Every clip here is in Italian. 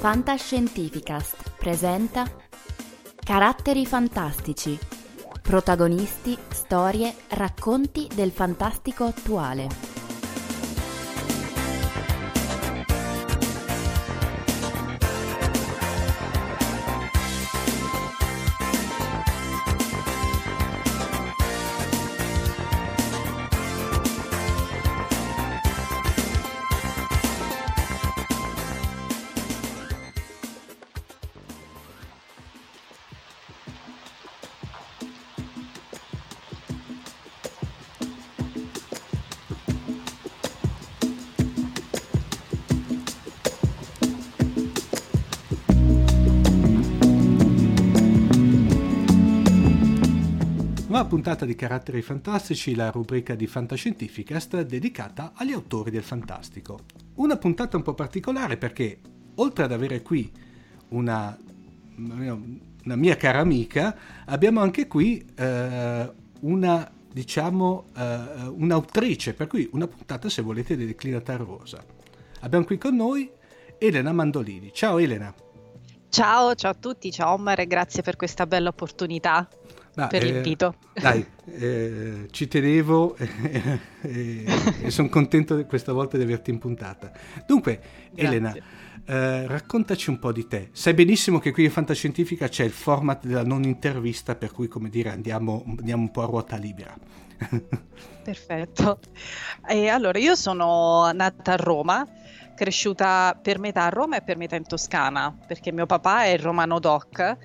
Fantascientificast presenta Caratteri fantastici. Protagonisti, storie, racconti del fantastico attuale. Puntata di Caratteri Fantastici, la rubrica di Fantascientificast dedicata agli autori del fantastico. Una puntata un po' particolare perché, oltre ad avere qui una, una mia cara amica, abbiamo anche qui eh, una, diciamo, eh, un'autrice, per cui una puntata, se volete, declinata a rosa. Abbiamo qui con noi Elena Mandolini. Ciao Elena. Ciao, ciao a tutti, ciao Omar e grazie per questa bella opportunità. Ma, per eh, l'invito. Dai, eh, ci tenevo e, e, e sono contento questa volta di averti in puntata. Dunque, Grazie. Elena, eh, raccontaci un po' di te. Sai benissimo che qui in Fantascientifica c'è il format della non intervista, per cui, come dire, andiamo, andiamo un po' a ruota libera. Perfetto. E allora, io sono nata a Roma, cresciuta per metà a Roma e per metà in Toscana, perché mio papà è romano doc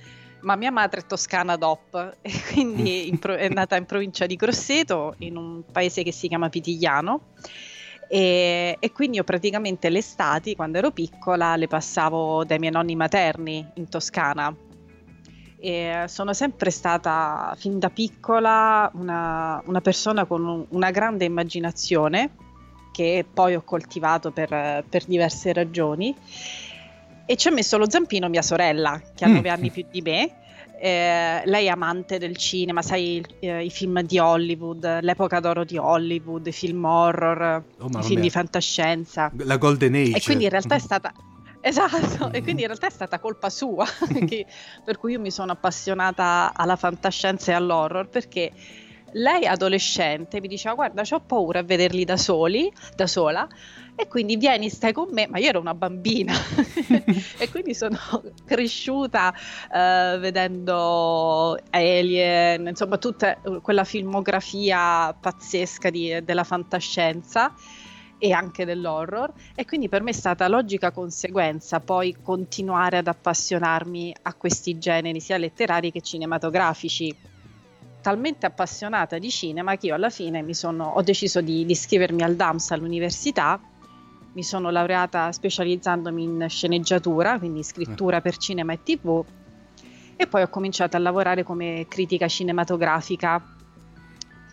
ma mia madre è toscana DOP e quindi è nata in provincia di Grosseto, in un paese che si chiama Pitigliano. E, e, quindi io praticamente le estati, quando ero piccola, le passavo dai miei nonni materni in Toscana. E sono sempre stata, fin da piccola, una, una persona con un, una grande immaginazione che poi ho coltivato per, per diverse ragioni e ci ha messo lo zampino mia sorella, che ha mm. nove anni più di me. Eh, lei è amante del cinema, sai eh, i film di Hollywood, l'epoca d'oro di Hollywood, i film horror, oh, i film di fantascienza. La Golden Age. E quindi in realtà è stata... Esatto, e quindi in realtà è stata colpa sua, che, per cui io mi sono appassionata alla fantascienza e all'horror, perché lei adolescente mi diceva guarda ho paura a vederli da soli, da sola, e quindi vieni, stai con me, ma io ero una bambina. E quindi sono cresciuta uh, vedendo Alien, insomma tutta quella filmografia pazzesca di, della fantascienza e anche dell'horror. E quindi per me è stata logica conseguenza poi continuare ad appassionarmi a questi generi sia letterari che cinematografici. Talmente appassionata di cinema che io alla fine sono, ho deciso di, di iscrivermi al DAMS all'università mi sono laureata specializzandomi in sceneggiatura, quindi scrittura per cinema e tv, e poi ho cominciato a lavorare come critica cinematografica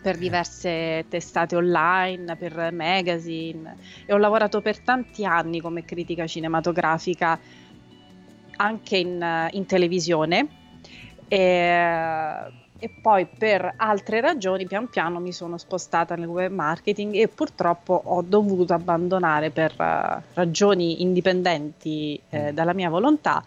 per diverse testate online, per magazine e ho lavorato per tanti anni come critica cinematografica anche in, in televisione. E e poi per altre ragioni pian piano mi sono spostata nel web marketing e purtroppo ho dovuto abbandonare per uh, ragioni indipendenti eh, mm. dalla mia volontà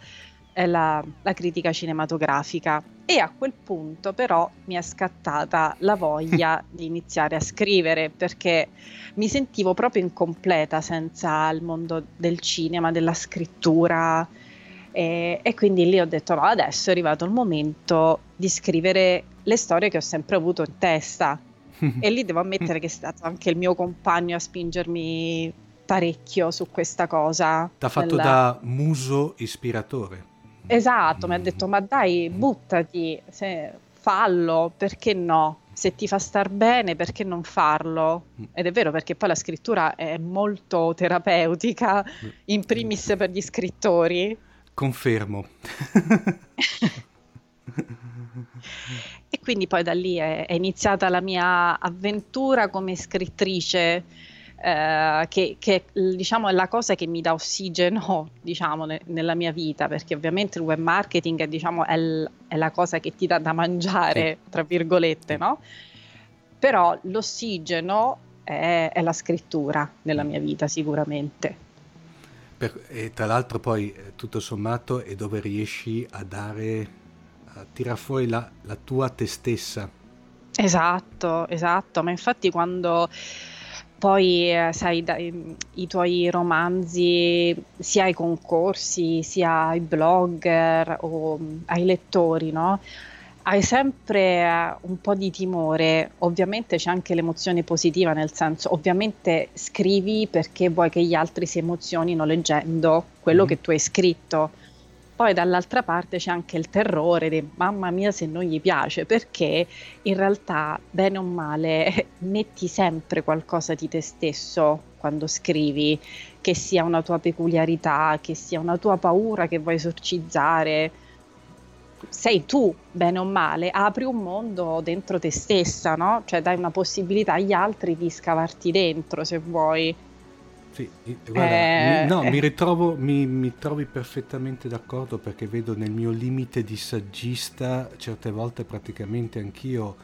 eh, la, la, critica cinematografica e a quel punto però mi è scattata la voglia di iniziare a scrivere perché mi sentivo proprio incompleta senza il mondo del cinema, della scrittura e, e, quindi lì ho detto no, adesso è arrivato il momento di scrivere le storie che ho sempre avuto in testa. e lì devo ammettere che è stato anche il mio compagno a spingermi parecchio su questa cosa. T'ha fatto nella... da muso ispiratore. Esatto, mm. mi ha detto ma dai, buttati, se, fallo, perché no? Se ti fa star bene, perché non farlo? Mm. Ed è vero perché poi la scrittura è molto terapeutica, mm. in primis per gli scrittori. Confermo. e quindi poi da lì è, è iniziata la mia avventura come scrittrice eh, che, che, diciamo è la cosa che mi dà ossigeno diciamo, ne, nella mia vita perché ovviamente il web marketing diciamo, è, l, è, la cosa che ti dà da mangiare tra virgolette no? però l'ossigeno è, è la scrittura nella mia vita sicuramente per, e tra l'altro poi eh, tutto sommato è dove riesci a dare a tirar fuori la, la tua te stessa esatto esatto ma infatti quando poi, eh, sai, dai, i tuoi romanzi, sia ai concorsi, sia ai blogger o mm, ai lettori, no? Hai sempre eh, un po' di timore, ovviamente c'è anche l'emozione positiva, nel senso, ovviamente scrivi perché vuoi che gli altri si emozionino leggendo quello mm. che tu hai scritto poi dall'altra parte c'è anche il terrore di mamma mia se non gli piace, perché in realtà, bene o male, metti sempre qualcosa di te stesso quando scrivi, che sia una tua peculiarità, che sia una tua paura che vuoi esorcizzare. Sei tu, bene o male, apri un mondo dentro te stessa, no? Cioè dai una possibilità agli altri di scavarti dentro se vuoi. Sì, guarda, eh... mi, no, mi ritrovo, mi, mi, trovi perfettamente d'accordo perché vedo nel mio limite di saggista certe volte praticamente anch'io,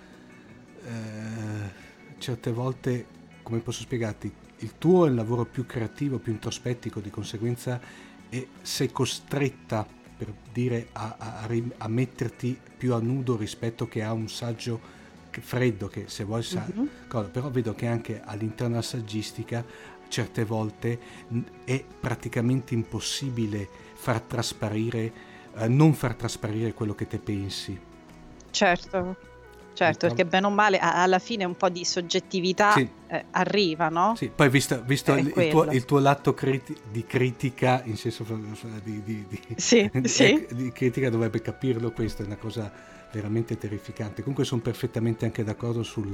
eh, certe volte, come posso spiegarti, il tuo è il lavoro più creativo, più introspettico, di conseguenza e sei costretta per dire a, a, a metterti più a nudo rispetto che a un saggio freddo che se vuoi sa- uh-huh. però vedo che anche all'interno della saggistica certe volte è praticamente impossibile far trasparire, eh, non far trasparire quello che te pensi. Certo, certo, perché bene o male alla fine un po' di soggettività sì. eh, arriva, no? Sì, poi visto, visto il, il, tuo, il, tuo, lato criti- di critica, in senso di, di, di, sì, sì. di critica dovrebbe capirlo, questa è una cosa veramente terrificante. Comunque sono perfettamente anche d'accordo su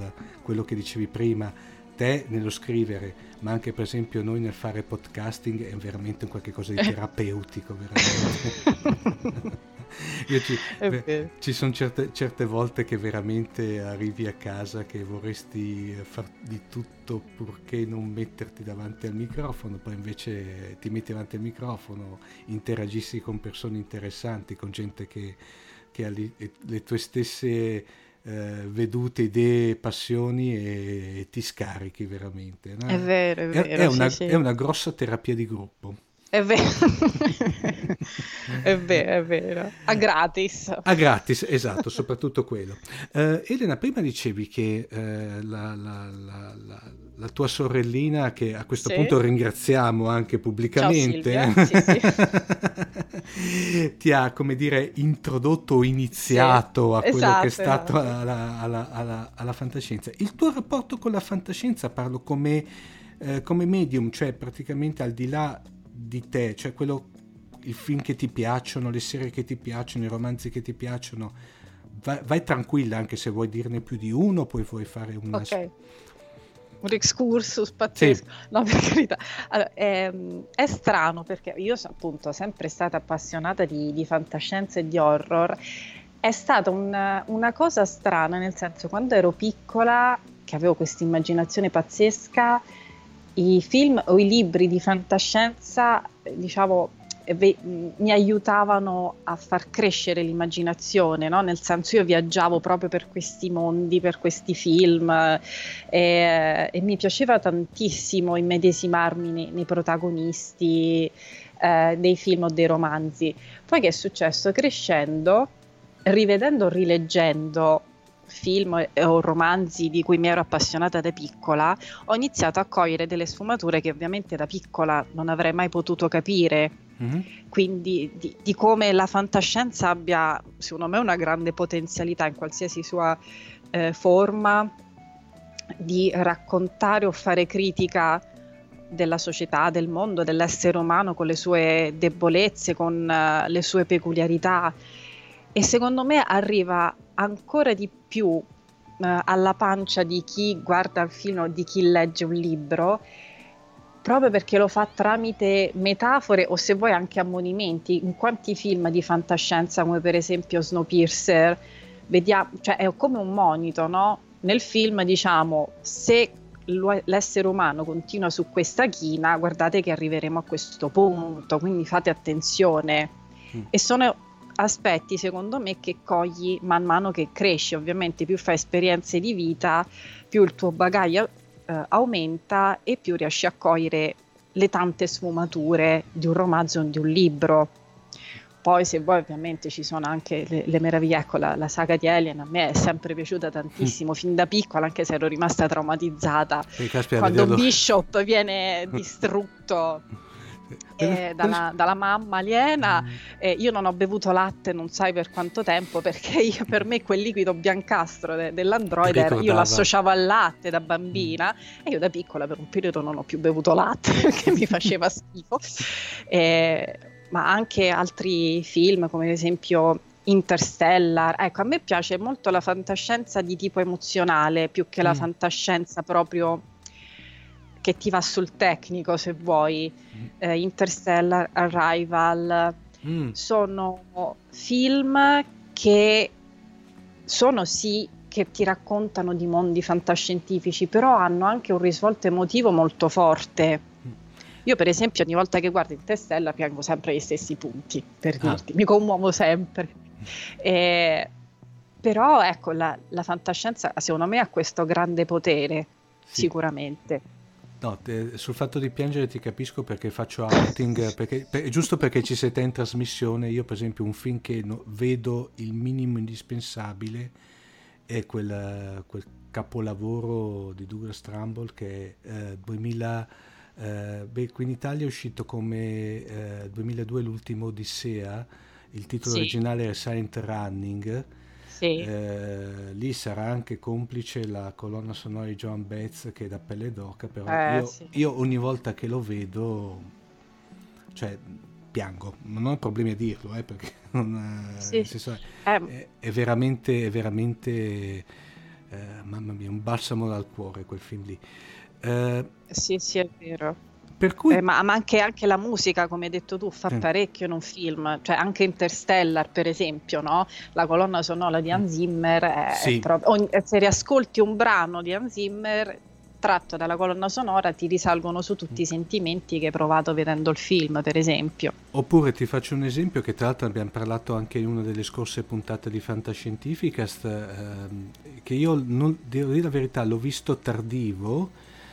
quello che dicevi prima te nello scrivere, ma anche per esempio noi nel fare podcasting è veramente un qualche cosa di terapeutico, ci, beh, ci, sono certe, certe, volte che veramente arrivi a casa che vorresti far di tutto purché non metterti davanti al microfono, poi invece ti metti davanti al microfono, interagissi con persone interessanti, con gente che, che ha le, le tue stesse eh, vedute, idee, passioni e, e ti scarichi veramente. No? È vero, è vero. È, è, una, sì, sì. è una grossa terapia di gruppo. È vero. è vero, è vero. A gratis. A gratis, esatto, soprattutto quello. Uh, Elena, prima dicevi che uh, la, la, la, la, tua sorellina, che a questo sì. punto ringraziamo anche pubblicamente, Ciao, sì, sì. ti ha, come dire, introdotto o iniziato a quello esatto, che è esatto, stato esatto. alla, alla, alla, alla, fantascienza. Il tuo rapporto con la fantascienza, parlo come, eh, come medium, cioè praticamente al di là di te, cioè quello, il film che ti piacciono, le serie che ti piacciono, i romanzi che ti piacciono, vai, vai tranquilla anche se vuoi dirne più di uno, poi vuoi fare una... Ok. Un excursus pazzesco, sì. no per carità. Allora, è, ehm, è, strano perché io sono appunto sempre stata appassionata di, di fantascienza e di horror. È stata un, una cosa strana, nel senso quando ero piccola, che avevo questa immaginazione pazzesca, i film o i libri di fantascienza, diciamo, ve- mi aiutavano a far crescere l'immaginazione, no? nel senso io viaggiavo proprio per questi mondi, per questi film e, e mi piaceva tantissimo immedesimarmi nei, nei protagonisti eh, dei film o dei romanzi. Poi che è successo? Crescendo, rivedendo, rileggendo film o romanzi di cui mi ero appassionata da piccola, ho iniziato a cogliere delle sfumature che ovviamente da piccola non avrei mai potuto capire. Mm-hmm. Quindi di, di, come la fantascienza abbia, secondo me, una grande potenzialità in qualsiasi sua eh, forma di raccontare o fare critica della società, del mondo, dell'essere umano con le sue debolezze, con uh, le sue peculiarità. E secondo me arriva ancora di più eh, alla pancia di chi guarda il film o di chi legge un libro proprio perché lo fa tramite metafore o se vuoi anche ammonimenti. In quanti film di fantascienza, come per esempio Snowpiercer, vediamo, cioè è come un monito, no? Nel film diciamo se l'essere umano continua su questa china, guardate che arriveremo a questo punto, quindi fate attenzione. Mm. E sono aspetti, secondo me, che cogli man mano che cresci. Ovviamente più fai esperienze di vita, più il tuo bagaglio eh, aumenta e più riesci a cogliere le tante sfumature di un romanzo o di un libro. Poi se vuoi ovviamente ci sono anche le, le meraviglie, ecco la, la, saga di Alien a me è sempre piaciuta tantissimo, mm. fin da piccola anche se ero rimasta traumatizzata quando vederlo. Bishop viene distrutto eh, dalla, dalla, mamma aliena. Mm. Eh, io non ho bevuto latte non sai per quanto tempo perché io, per me quel liquido biancastro de, dell'androide era, io l'associavo al latte da bambina mm. e io da piccola per un periodo non ho più bevuto latte perché mi faceva schifo. Eh, ma anche altri film come ad esempio Interstellar. Ecco, a me piace molto la fantascienza di tipo emozionale più che la mm. fantascienza proprio che ti va sul tecnico se vuoi, mm. eh, Interstellar, Arrival, mm. sono film che sono sì che ti raccontano di mondi fantascientifici, però hanno anche un risvolto emotivo molto forte. Mm. Io per esempio ogni volta che guardo Interstellar piango sempre agli stessi punti, per ah. dirti, mi commuovo sempre. E, però ecco, la, la, fantascienza secondo me ha questo grande potere, sì. sicuramente. No, te, sul fatto di piangere ti capisco perché faccio outing, perché, per, giusto perché ci siete in trasmissione, io per esempio un film che no, vedo il minimo indispensabile è quel, quel capolavoro di Douglas Trumbull che è eh, 2000, eh, beh, qui in Italia è uscito come eh, 2002 l'ultimo Odissea, il titolo sì. originale è Silent Running sì. Eh, lì sarà anche complice la colonna sonora di Joan Betz che è da pelle d'oca, però eh, io, sì. io, ogni volta che lo vedo, cioè piango, non ho problemi a dirlo, eh, perché non, sì. senso, è, eh. è, veramente, è veramente eh, mamma mia, un balsamo dal cuore quel film lì. Eh, sì, sì, è vero. Per cui... Eh, ma, ma anche, anche, la musica, come hai detto tu, fa eh. parecchio in un film, cioè anche Interstellar, per esempio, no? la colonna sonora di Hans Zimmer, è, sì. è proprio, ogni, se riascolti un brano di Hans Zimmer tratto dalla colonna sonora ti risalgono su tutti i sentimenti che hai provato vedendo il film, per esempio. Oppure ti faccio un esempio che tra l'altro abbiamo parlato anche in una delle scorse puntate di Fantascientificast, ehm, che io, non, devo dire la verità, l'ho visto tardivo,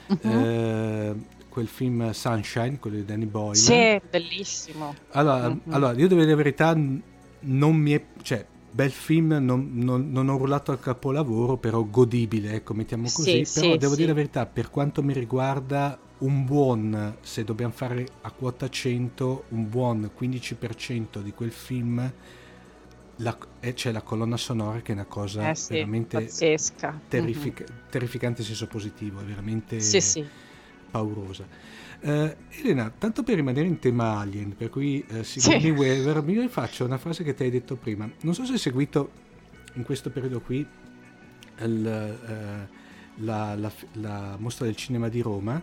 uh-huh. eh, quel film Sunshine, quello di Danny Boyle. Sì, bellissimo. Allora, mm-hmm. allora, io devo dire la verità, non mi è... Cioè, bel film, non, non, non ho rullato al capolavoro, però godibile, ecco, mettiamo così. Sì, però sì, devo sì. dire la verità, per quanto mi riguarda, un buon, se dobbiamo fare a quota 100, un buon 15% di quel film la, eh, c'è la colonna sonora che è una cosa eh sì, veramente pazzesca. Terrific- mm-hmm. terrificante in senso positivo, è veramente... Sì, sì paurosa. Uh, Elena, tanto per rimanere in tema Alien, per cui uh, Sigourney sì. Weaver, mi rifaccio una frase che ti hai detto prima. Non so se hai seguito in questo periodo qui il, uh, la, la, la, mostra del cinema di Roma,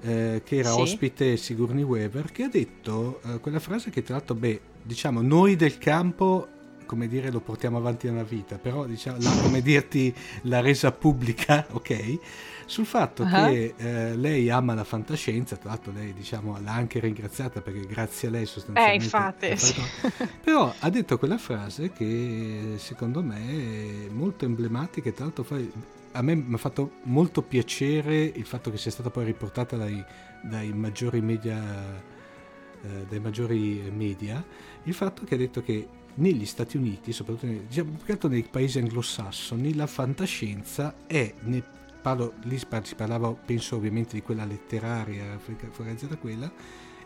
che era sì. ospite Sigourney Weaver, che ha detto quella frase che tra l'altro, beh, diciamo, noi del campo come dire, lo portiamo avanti nella vita, però diciamo, la, come dirti, la resa pubblica, ok? Sul fatto uh-huh. che eh, lei ama la fantascienza, tra l'altro lei diciamo, l'ha anche ringraziata perché grazie a lei sostanzialmente... Eh, infatti. Sì. Però ha detto quella frase che secondo me è molto emblematica e tra l'altro fa, a me mi ha fatto molto piacere il fatto che sia stata poi riportata dai, dai maggiori media eh, dai maggiori media il fatto che ha detto che negli Stati Uniti, soprattutto nei, diciamo, nei paesi anglosassoni, la fantascienza è, ne parlo, lì si parlava, penso ovviamente di quella letteraria, focalizzata quella,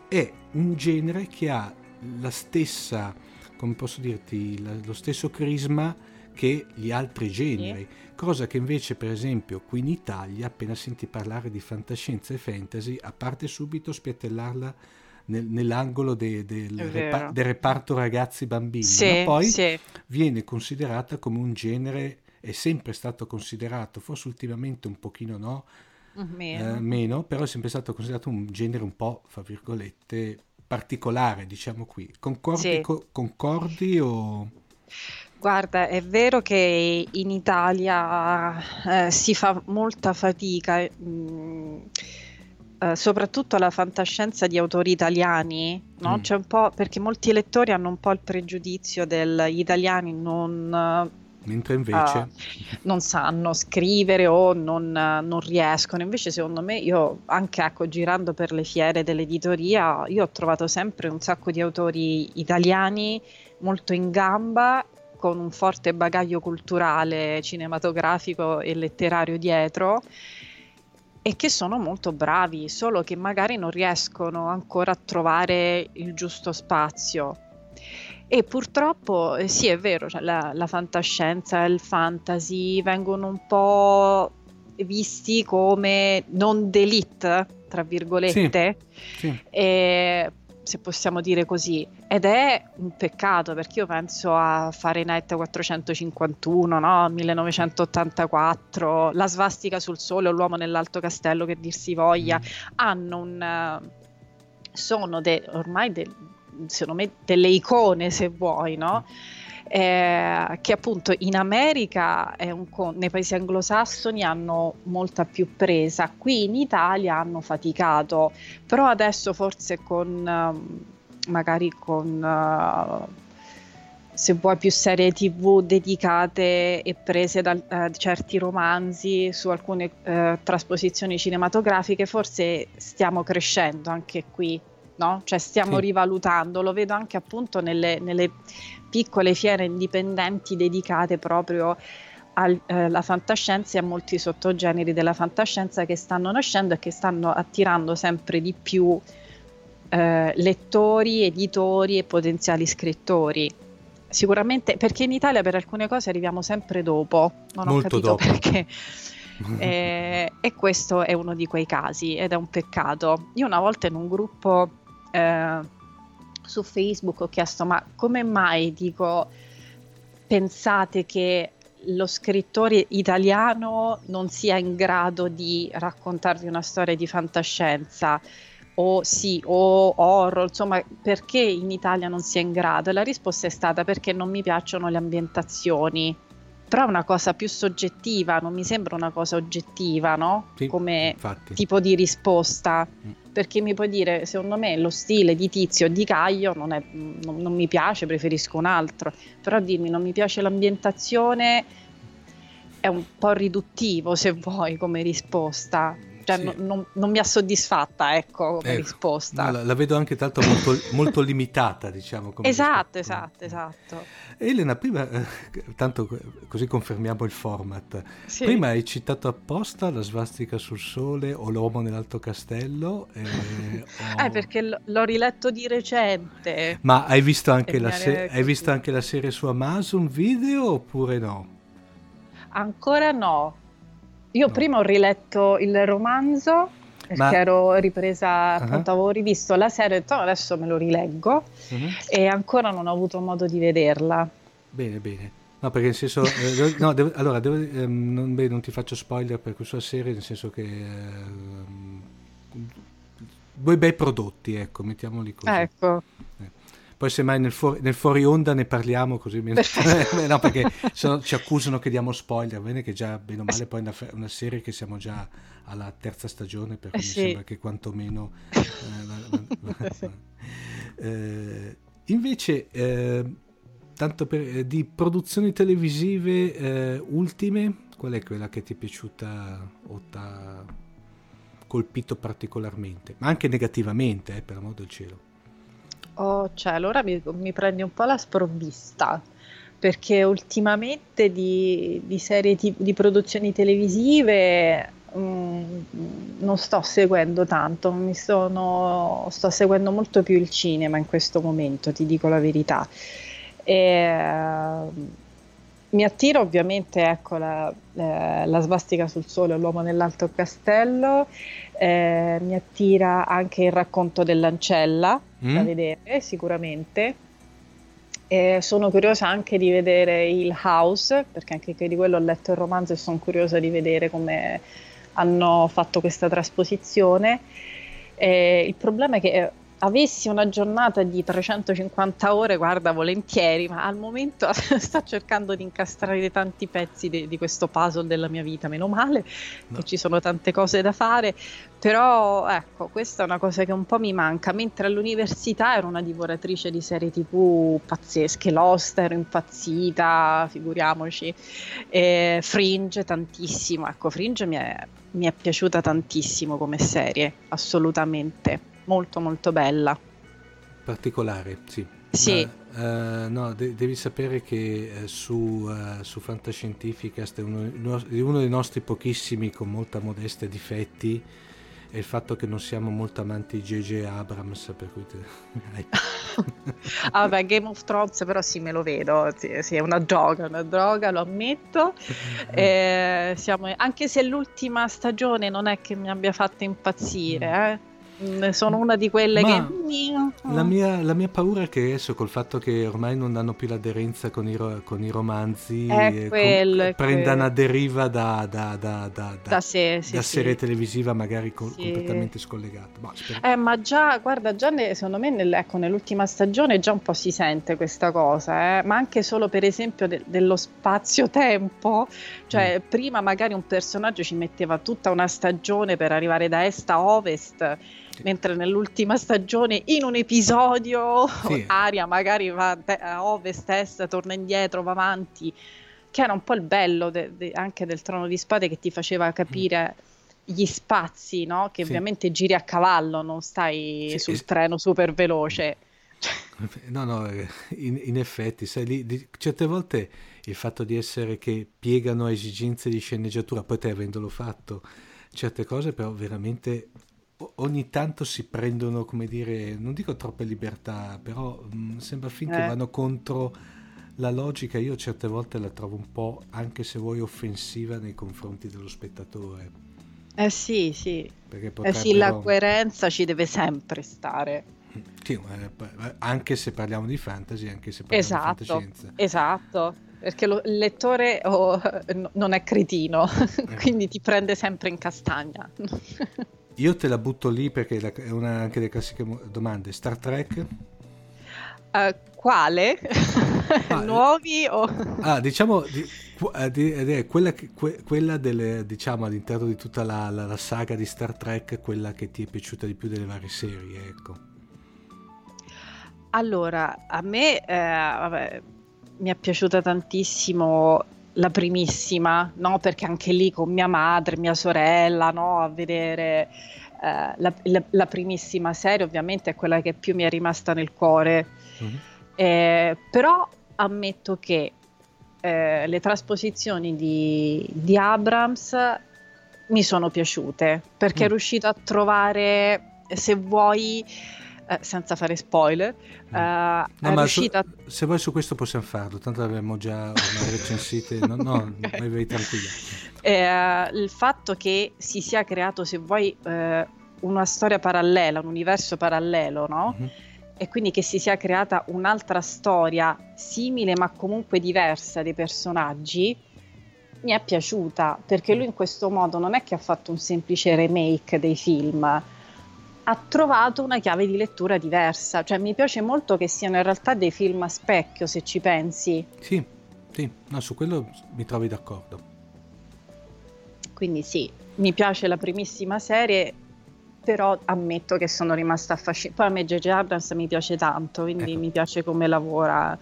è un genere che ha la stessa, come posso dirti, la, lo stesso crisma che gli altri generi, cosa che invece per esempio qui in Italia appena senti parlare di fantascienza e fantasy a parte subito spiattellarla nel, nell'angolo de, del, repa- del, reparto ragazzi bambini, sì, ma poi sì. viene considerata come un genere, è sempre stato considerato, forse ultimamente un pochino no, meno. Eh, meno, però è sempre stato considerato un genere un po', fra virgolette, particolare, diciamo qui. Concordi, sì. co- concordi o... Guarda, è vero che in Italia eh, si fa molta fatica, mh, mm, eh, soprattutto la fantascienza di autori italiani, no? mm. C'è un po' perché molti lettori hanno un po' il pregiudizio degli italiani non mentre invece uh, non sanno scrivere o non, non, riescono. Invece, secondo me, io anche ecco, girando per le fiere dell'editoria, io ho trovato sempre un sacco di autori italiani molto in gamba con un forte bagaglio culturale, cinematografico e letterario dietro e che sono molto bravi, solo che magari non riescono ancora a trovare il giusto spazio. E purtroppo eh, sì, è vero, cioè la, la fantascienza e il fantasy vengono un po' visti come non d'elite, tra virgolette, sì, sì. Se possiamo dire così. Ed è un peccato perché io penso a Fahrenheit 451, no? 1984, La svastica sul sole o L'uomo nell'alto castello, che dir si voglia, mm. hanno un... sono de, ormai de, secondo me delle icone se vuoi, no? Eh, che appunto in America con- nei paesi anglosassoni hanno molta più presa, qui in Italia hanno faticato, però adesso forse con uh, magari con uh, se vuoi più serie tv dedicate e prese da uh, certi romanzi su alcune trasposizioni cinematografiche, forse stiamo crescendo anche qui no? Cioè stiamo sì. rivalutando, lo vedo anche appunto nelle, nelle piccole fiere indipendenti dedicate proprio alla eh, fantascienza e a molti sottogeneri della fantascienza che stanno nascendo e che stanno attirando sempre di più eh, lettori, editori e potenziali scrittori. Sicuramente perché in Italia per alcune cose arriviamo sempre dopo, non Molto ho capito dopo. perché. eh, e questo è uno di quei casi ed è un peccato. Io una volta in un gruppo eh, su Facebook ho chiesto ma come mai dico pensate che lo scrittore italiano non sia in grado di raccontarvi una storia di fantascienza? O sì o horror insomma perché in Italia non sia in grado? E la risposta è stata perché non mi piacciono le ambientazioni. Però è una cosa più soggettiva non mi sembra una cosa oggettiva no? Sì, come infatti. tipo di risposta. Mm perché mi puoi dire, secondo me lo stile di Tizio o di Caio non, è, non, non, mi piace, preferisco un altro, però dirmi non mi piace l'ambientazione? È un po' riduttivo se vuoi come risposta cioè, sì. non, non, mi ha soddisfatta ecco come ecco, risposta la, la, vedo anche tanto molto, molto limitata diciamo esatto risposta. esatto esatto Elena prima eh, tanto così confermiamo il format sì. prima hai citato apposta la svastica sul sole o l'uomo nell'alto castello eh, o... eh perché l- l'ho riletto di recente ma hai visto anche, la, se- hai visto anche la serie su Amazon video oppure no? ancora no io no. prima ho riletto il romanzo perché Ma... ero ripresa, appunto uh-huh. avevo rivisto la serie e ho detto adesso me lo rileggo uh-huh. e ancora non ho avuto modo di vederla. Bene, bene. No, perché nel senso, eh, no, devo, allora, devo, eh, non, beh, non, ti faccio spoiler per questa serie, nel senso che eh, due bei prodotti, ecco, mettiamoli così. Ecco. Eh. Poi semmai nel fuori, nel fuori onda ne parliamo così no, perché no, ci accusano che diamo spoiler, bene che già bene o male poi una, una serie che siamo già alla terza stagione, per cui eh sì. mi sembra che quantomeno... Eh, eh, invece, eh, tanto per, eh, di produzioni televisive eh, ultime, qual è quella che ti è piaciuta o ti ha colpito particolarmente? Ma anche negativamente, per amor del cielo. Oh, cioè, allora mi, mi prendi un po' la sprovvista perché ultimamente di, di serie t- di produzioni televisive mh, mm, non sto seguendo tanto, sono, sto seguendo molto più il cinema in questo momento, ti dico la verità. E, mi attira ovviamente ecco, la, eh, la, svastica sul sole, l'uomo nell'alto castello, eh, mi attira anche il racconto dell'ancella mm. da vedere sicuramente. E sono curiosa anche di vedere il House, perché anche di quello ho letto il romanzo e sono curiosa di vedere come hanno fatto questa trasposizione. Eh, il problema è che eh, avessi una giornata di 350 ore, guarda, volentieri, ma al momento sto cercando di incastrare tanti pezzi di, di questo puzzle della mia vita, meno male no. che ci sono tante cose da fare, però ecco, questa è una cosa che un po' mi manca, mentre all'università ero una divoratrice di serie tv pazzesche, Lost ero impazzita, figuriamoci, e Fringe tantissimo, ecco, Fringe mi è, mi è piaciuta tantissimo come serie, assolutamente molto molto bella. Particolare, sì. Sì. Ma, uh, no, de- devi sapere che uh, su, uh, su Fantascientificast è uno, uno, dei nostri pochissimi con molta modestia difetti è il fatto che non siamo molto amanti di J.J. Abrams, per cui... Te... ah, vabbè, Game of Thrones però sì, me lo vedo, sì, sì, è una droga, una droga, lo ammetto. Eh, siamo... Anche se l'ultima stagione non è che mi abbia fatto impazzire, eh sono una di quelle Ma che... La mia, la mia, paura è che adesso col fatto che ormai non hanno più l'aderenza con i, con i romanzi è quello, com- prendano a deriva da, da, da, da, da, se, sì, da sì. serie televisiva magari co- sì. completamente scollegata. Ma, eh, ma già, guarda, già ne, secondo me nel, ecco, nell'ultima stagione già un po' si sente questa cosa, eh? ma anche solo per esempio de- dello spazio-tempo, cioè mm. prima magari un personaggio ci metteva tutta una stagione per arrivare da est a ovest mentre nell'ultima stagione in un episodio sì. Aria magari va a ovest, est, torna indietro, va avanti, che era un po' il bello de- de- anche del Trono di Spade che ti faceva capire gli spazi, no? che sì. ovviamente giri a cavallo, non stai sì, sul treno super veloce. No, no, in, in effetti, sai, lì, di, certe volte il fatto di essere che piegano a esigenze di sceneggiatura, poi te avendolo fatto, certe cose però veramente ogni tanto si prendono, come dire, non dico troppe libertà, però mh, mm, sembra finché eh. vanno contro la logica. Io certe volte la trovo un po', anche se vuoi, offensiva nei confronti dello spettatore. Eh sì, sì. Potrebbero... Eh sì, la coerenza ci deve sempre stare. Sì, eh, anche se parliamo di fantasy, anche se parliamo esatto, di fantascienza. Esatto, perché lo, il lettore oh, non è cretino, eh. quindi ti prende sempre in castagna. Io te la butto lì perché è una anche delle classiche domande. Star Trek? Uh, quale? Ah, Nuovi o... Ah, diciamo, di, di, di, quella, que, quella delle, diciamo, all'interno di tutta la, la, la, saga di Star Trek, quella che ti è piaciuta di più delle varie serie, ecco. Allora, a me eh, vabbè, mi è piaciuta tantissimo la primissima, no? perché anche lì con mia madre, mia sorella, no? a vedere eh, la, la, la, primissima serie ovviamente è quella che più mi è rimasta nel cuore, mm-hmm. eh, però ammetto che eh, le trasposizioni di, di, Abrams mi sono piaciute perché mm. è riuscito a trovare, se vuoi, eh, senza fare spoiler, mm. eh, no, riuscita... Su, se vuoi su questo possiamo farlo, tanto l'abbiamo già recensite, no, no okay. vai tranquilla. Eh, il fatto che si sia creato, se vuoi, eh, una storia parallela, un universo parallelo, no? Mm-hmm. E quindi che si sia creata un'altra storia simile ma comunque diversa dei personaggi, mi è piaciuta perché lui in questo modo non è che ha fatto un semplice remake dei film, ha trovato una chiave di lettura diversa. Cioè, mi piace molto che siano in realtà dei film a specchio, se ci pensi. Sì, sì, no, su quello mi trovi d'accordo. Quindi sì, mi piace la primissima serie, però ammetto che sono rimasta affascinata. Poi a me J.J. Abrams mi piace tanto, quindi ecco. mi piace come lavora.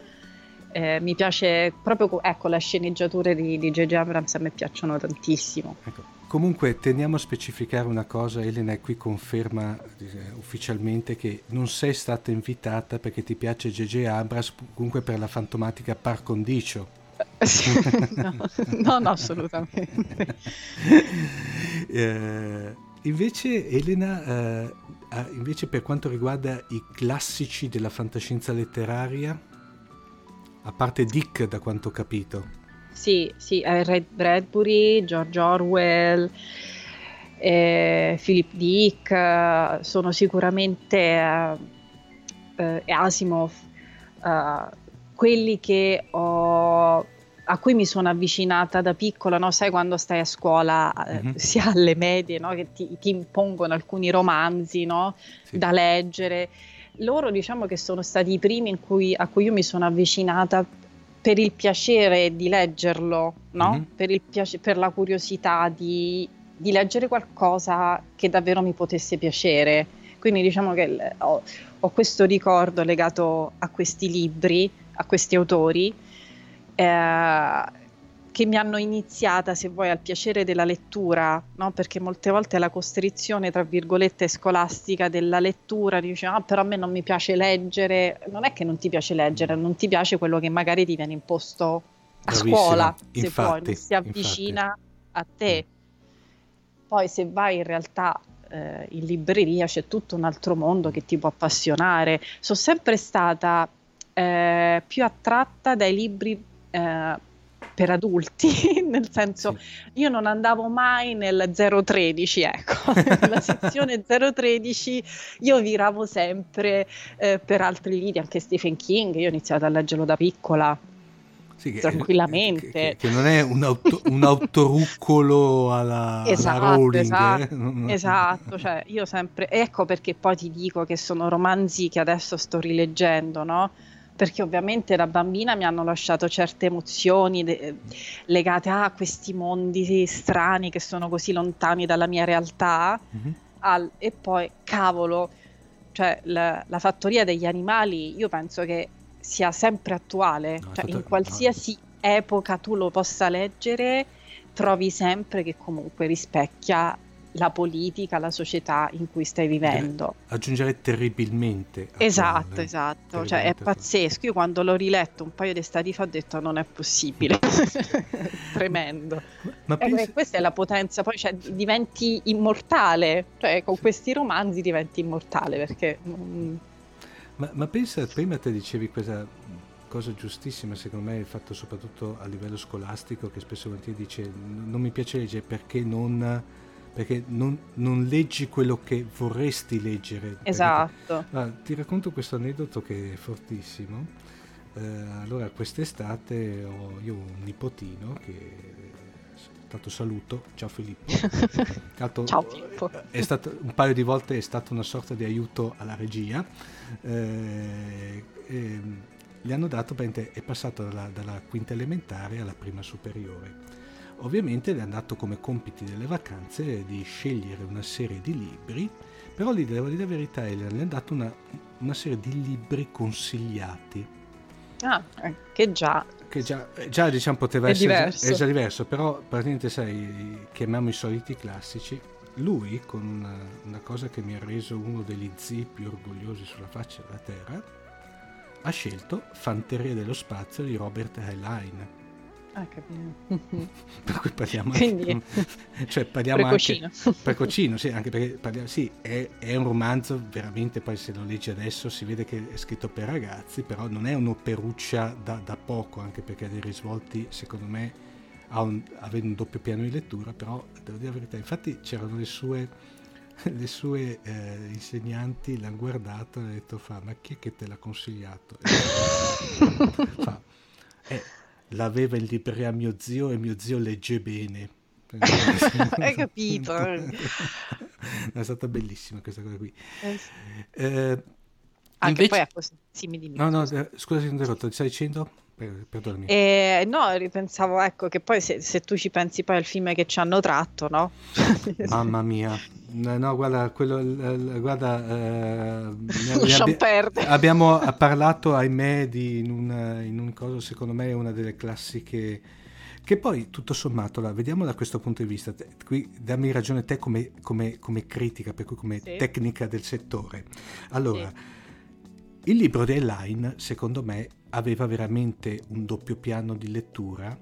Eh, mi piace proprio, ecco, le sceneggiature di J.J. Abrams a me piacciono tantissimo. Ecco. Comunque teniamo a specificare una cosa, Elena qui conferma eh, ufficialmente che non sei stata invitata perché ti piace J.J. Abrams, comunque per la fantomatica par condicio. no, no, no, assolutamente. eh, invece Elena, eh, invece per quanto riguarda i classici della fantascienza letteraria, a parte Dick da quanto ho capito, sì, sì, eh, Red Bradbury, George Orwell, eh, Philip Dick, eh, sono sicuramente eh, eh Asimov, eh, quelli che ho a cui mi sono avvicinata da piccola, no? sai quando stai a scuola, mm-hmm. sia alle medie, no? che ti, ti, impongono alcuni romanzi no? sì. da leggere. Loro diciamo che sono stati i primi cui, a cui io mi sono avvicinata per il piacere di leggerlo, mm-hmm. per, piace- per, la curiosità di, di, leggere qualcosa che davvero mi potesse piacere. Quindi diciamo che ho, ho questo ricordo legato a questi libri, a questi autori eh, che mi hanno iniziata, se vuoi, al piacere della lettura, no? perché molte volte la costrizione, tra virgolette, scolastica della lettura, dice, ah, però a me non mi piace leggere, non è che non ti piace leggere, non ti piace quello che magari ti viene imposto a Bravissima. scuola, se infatti, vuoi, non si avvicina infatti. a te. Poi se vai in realtà eh, in libreria c'è tutto un altro mondo che ti può appassionare. Sono sempre stata eh, più attratta dai libri eh, per adulti, nel senso sì. io non andavo mai nel 013, ecco, nella sezione 013 io viravo sempre eh, per altri libri, anche Stephen King, io ho iniziato a leggerlo da piccola. Sì, che, tranquillamente. Che, che, non è un, auto, un autoruccolo alla, esatto, alla Rowling. Esatto, eh? esatto. Cioè, io sempre... Ecco perché poi ti dico che sono romanzi che adesso sto rileggendo, no? Perché ovviamente da bambina mi hanno lasciato certe emozioni de- legate a questi mondi strani che sono così lontani dalla mia realtà mm-hmm. al- e poi cavolo, cioè la, la, fattoria degli animali io penso che sia sempre attuale, no, cioè in qualsiasi no. epoca tu lo possa leggere trovi sempre che comunque rispecchia la politica, la società in cui stai vivendo. Aggiungere terribilmente. Esatto, esatto, cioè è pazzesco. Io quando l'ho riletto un paio di stati fa ho detto non è possibile, tremendo. Ma, ma pensi... questa è la potenza, poi cioè, diventi immortale, cioè con questi romanzi diventi immortale perché... Ma, ma pensa, prima te dicevi questa cosa giustissima secondo me il fatto soprattutto a livello scolastico che spesso dice non mi piace leggere perché non perché non, non, leggi quello che vorresti leggere. Esatto. Perché, ah, ti racconto questo aneddoto che è fortissimo. Eh, allora, quest'estate ho io un nipotino che tanto saluto, ciao Filippo. Tanto, ciao Filippo. È stato, un paio di volte è stato una sorta di aiuto alla regia. Eh, gli hanno dato, è passato dalla, dalla quinta elementare alla prima superiore Ovviamente le hanno dato come compiti delle vacanze di scegliere una serie di libri, però lì devo dire la verità, le hanno dato una, una serie di libri consigliati. Ah, eh, che già che già, già diciamo poteva è essere diverso. Già, è già diverso, però praticamente sai, chiamiamo i soliti classici. Lui, con una, una, cosa che mi ha reso uno degli zii più orgogliosi sulla faccia della terra, ha scelto Fanteria dello spazio di Robert Heinlein Ah, capito. per cui parliamo Quindi, anche, cioè parliamo precocino. anche precocino, sì, anche perché parliamo, sì, è, è, un romanzo veramente, poi se lo leggi adesso si vede che è scritto per ragazzi, però non è un'operuccia da, da poco, anche perché ha dei risvolti, secondo me, ha un, avendo un doppio piano di lettura, però devo dire la verità, infatti c'erano le sue, le sue eh, insegnanti, l'hanno guardato e hanno detto, fa, ma chi è che te l'ha consigliato? fa, eh, l'aveva in libreria mio zio e mio zio legge bene. Hai capito? è stata bellissima questa cosa qui. Eh, eh, Anche invece... poi è così. Sì, mi dimmi. No, no, eh, scusa se ti interrotto, ti stai dicendo? Perdonami. Eh, no, ripensavo, ecco, che poi se, se, tu ci pensi poi al film che ci hanno tratto, no? Mamma mia. No, guarda, quello, guarda, eh, abbia, abbiamo parlato, ahimè, di, in, un, in un coso, secondo me è una delle classiche che poi tutto sommato, la, vediamo da questo punto di vista, qui dammi ragione te come, come, come critica, per cui come sì. tecnica del settore. Allora, sì. Il libro di Line, secondo me, aveva veramente un doppio piano di lettura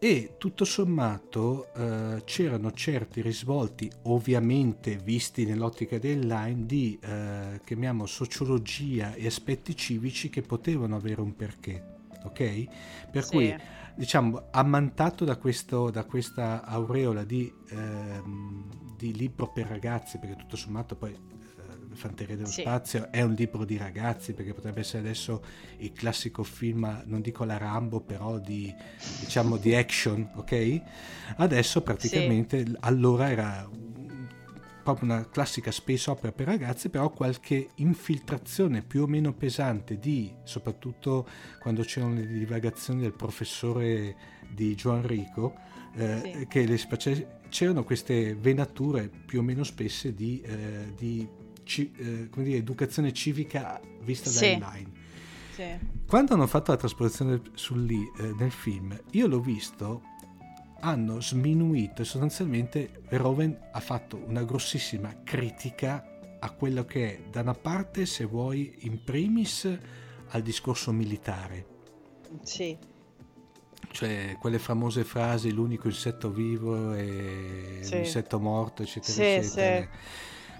e tutto sommato eh, c'erano certi risvolti, ovviamente visti nell'ottica dell'line, di eh, chiamiamo sociologia e aspetti civici che potevano avere un perché. Ok? Per sì. cui diciamo ammantato da, questo, da questa aureola di, ehm, di libro per ragazzi, perché tutto sommato poi Fanteria dello Sì. Spazio, è un libro di ragazzi perché potrebbe essere adesso il classico film, non dico la Rambo, però di, diciamo, di action, ok? Adesso praticamente, allora era proprio una classica space opera per ragazzi, però qualche infiltrazione più o meno pesante di, soprattutto quando c'erano le divagazioni del professore di Gioan Rico, eh, Sì. che le c'erano queste venature più o meno spesse di, eh, di ci- eh, come dire, educazione civica vista Sì. da online. Sì. Quando hanno fatto la trasposizione sul lì eh, nel film, io l'ho visto, hanno sminuito e sostanzialmente Verhoeven ha fatto una grossissima critica a quello che è, da una parte, se vuoi, in primis al discorso militare, Sì. cioè quelle famose frasi l'unico insetto vivo è Sì. l'insetto morto, eccetera, Sì, eccetera. sì.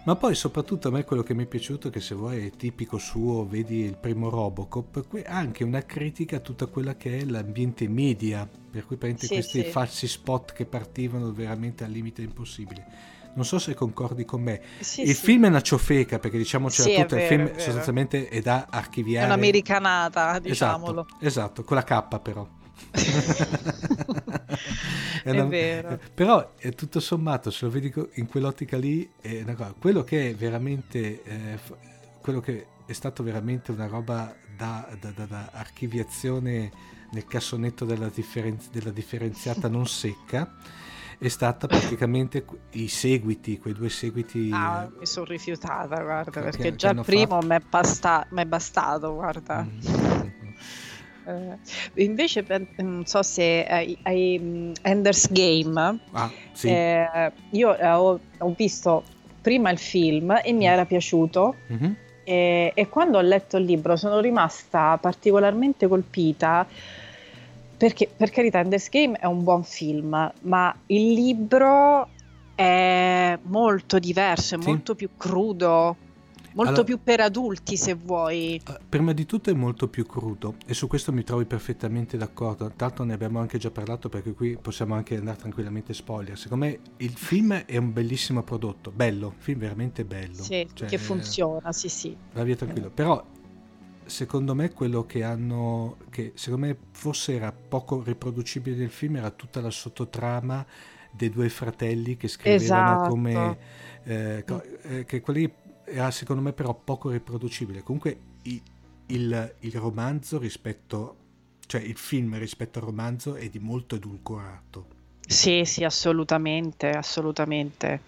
Ma poi soprattutto a me quello che mi è piaciuto, che se vuoi è tipico suo, vedi il primo Robocop, anche una critica a tutta quella che è l'ambiente media, per cui prende Sì, questi sì. falsi spot che partivano veramente al limite impossibile. Non so se concordi con me. Sì, il sì. film è una ciofeca, perché diciamocela Sì, è tutta, il film è sostanzialmente è da È archiviare. un'americanata, diciamolo. Esatto, esatto, con la K però. È vero. Però è tutto sommato, se lo vedi in quell'ottica lì, è una cosa. quello che è veramente, eh, quello che è stato veramente una roba da, da- da- da archiviazione nel cassonetto della, differen- della differenziata non secca, è stata praticamente i seguiti, quei due seguiti. Ah, eh, mi sono rifiutata, guarda, Che- perché che già il primo mi è, m'è bastato, guarda. mm, Eh, invece pen- non so se hai, hai, mm, Ender's Game, Ah, sì. eh, io eh, ho, ho visto prima il film e mi Mm. era piaciuto Mhm. e, e quando ho letto il libro sono rimasta particolarmente colpita perché per carità Ender's Game è un buon film, ma il libro è molto diverso, è Sì. molto più crudo, molto Allora- più per adulti se vuoi. Eh, Prima di tutto è molto più crudo e su questo mi trovi perfettamente d'accordo. Tanto ne abbiamo anche già parlato perché qui possiamo anche andare tranquillamente spoiler. Secondo me il film è un bellissimo prodotto, bello, film veramente bello. Sì, Cioè, che funziona, sì sì. Va via tranquillo. Però secondo me quello che hanno, che secondo me forse era poco riproducibile del film era tutta la sottotrama dei due fratelli che scrivevano Esatto. come... eh, eh, che quelli era secondo me però poco riproducibile. Comunque i- il, il romanzo rispetto... cioè il film rispetto al romanzo è di molto edulcorato. Sì, sì, assolutamente, assolutamente.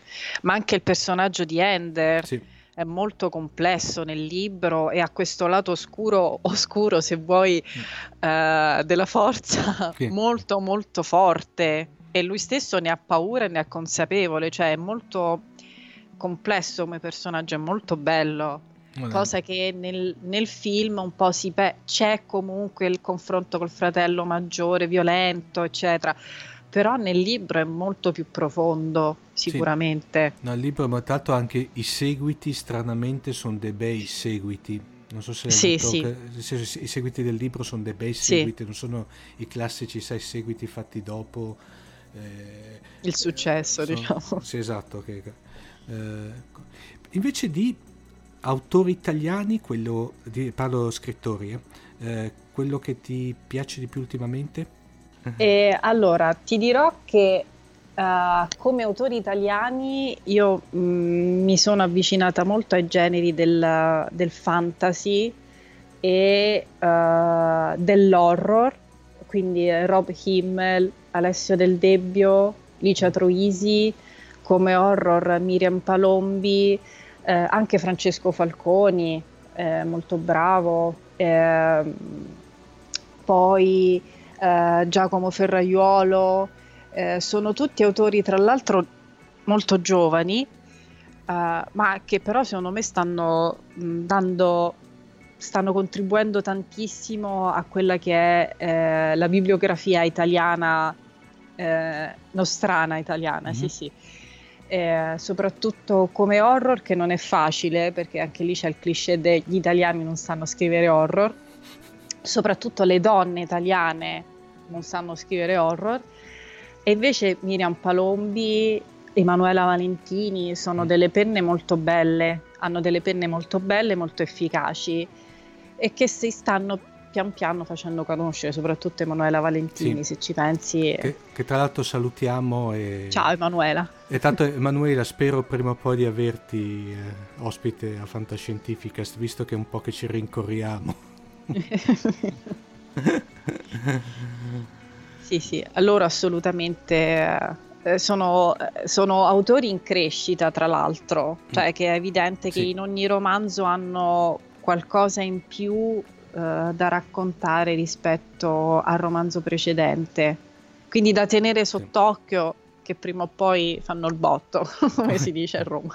Ma anche il personaggio di Ender Sì, è molto complesso nel libro e ha questo lato oscuro, oscuro se vuoi, eh, della forza Sì. molto molto forte e lui stesso ne ha paura e ne è consapevole, cioè è molto complesso come personaggio, è molto bello, cosa che nel, nel film un po' si pe- c'è comunque il confronto col fratello maggiore, violento, eccetera, però nel libro è molto più profondo, sicuramente. No, il libro, ma l'altro anche i seguiti, stranamente, sono dei bei seguiti. Non so se Sì, sì. che- i seguiti del libro sono dei bei Sì. seguiti, non sono i classici, sai, seguiti fatti dopo. eh, Il successo, sono- diciamo. Sì, esatto. che- eh, invece di autori italiani, quello di, parlo scrittori, eh, eh, quello che ti piace di più ultimamente? E allora, ti dirò che eh, come autori italiani io mm, mi sono avvicinata molto ai generi del, del fantasy e eh, dell'horror, quindi eh, Rob Himmel, Alessio Del Debbio, Licia Troisi, come horror Miriam Palombi, eh, anche Francesco Falconi, eh, molto bravo, ehm, poi eh, Giacomo Ferraiuolo, eh, sono tutti autori tra l'altro molto giovani, eh, ma che però secondo me stanno mh, dando, stanno contribuendo tantissimo a quella che è eh, la bibliografia italiana, eh, nostrana italiana, sì Mhm. sì. Eh, soprattutto come horror che non è facile perché anche lì c'è il cliché degli italiani non sanno scrivere horror soprattutto le donne italiane non sanno scrivere horror e invece Miriam Palombi, Emanuela Valentini sono Mm. delle penne molto belle, hanno delle penne molto belle, molto efficaci e che si stanno pian piano facendo conoscere, soprattutto Emanuela Valentini, sì. se ci pensi. Che, che, tra l'altro salutiamo. E... Ciao Emanuela. E tanto Emanuela, spero prima o poi di averti eh, ospite a Fantascientificast, visto che è un po' che ci rincorriamo. sì, sì, allora assolutamente eh, sono, sono, autori in crescita, tra l'altro, cioè che è evidente sì. che in ogni romanzo hanno qualcosa in più eh, da raccontare rispetto al romanzo precedente. Quindi da tenere sott'occhio che prima o poi fanno il botto, come si dice a Roma.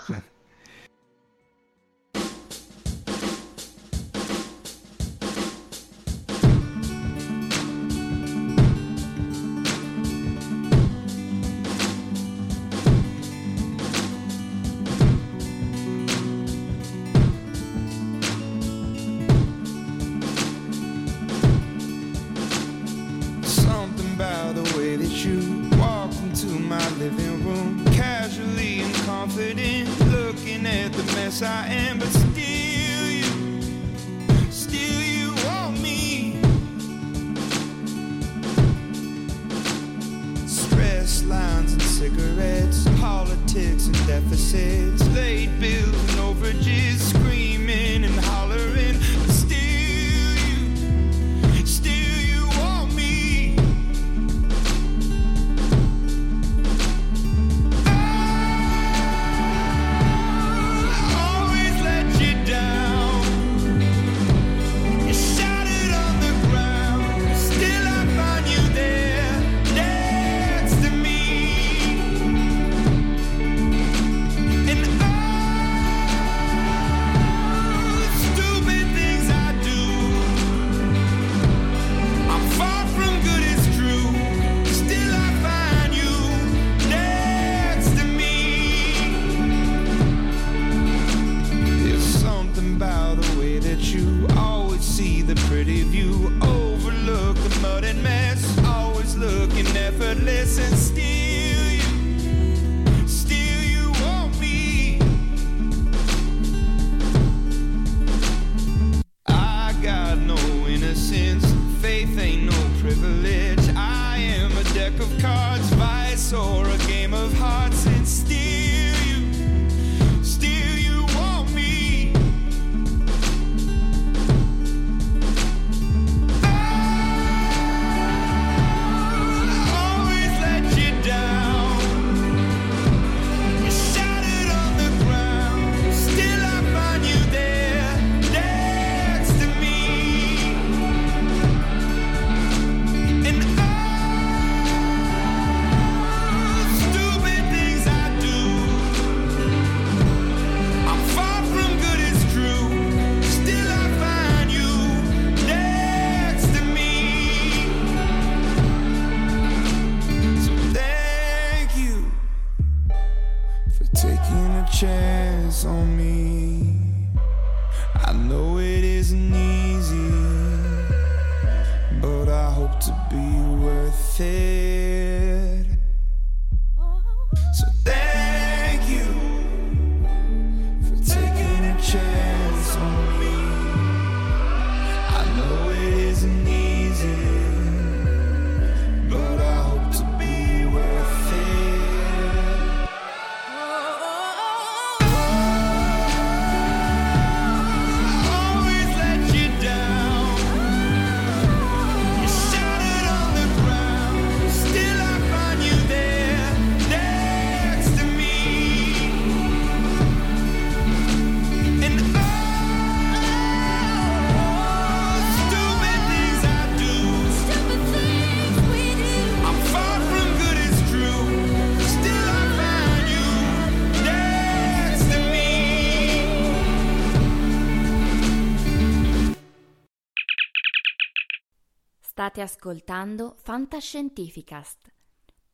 State ascoltando Fantascientificast,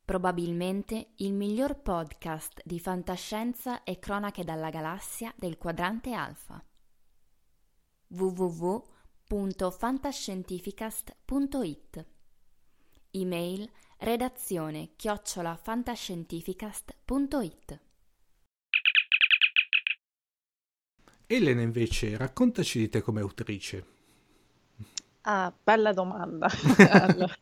probabilmente il miglior podcast di fantascienza e cronache dalla galassia del quadrante alfa. www.fantascientificast.it Email redazione chiocciolafantascientificast.it Elena invece, raccontaci di te come autrice. Ah, bella domanda. allora,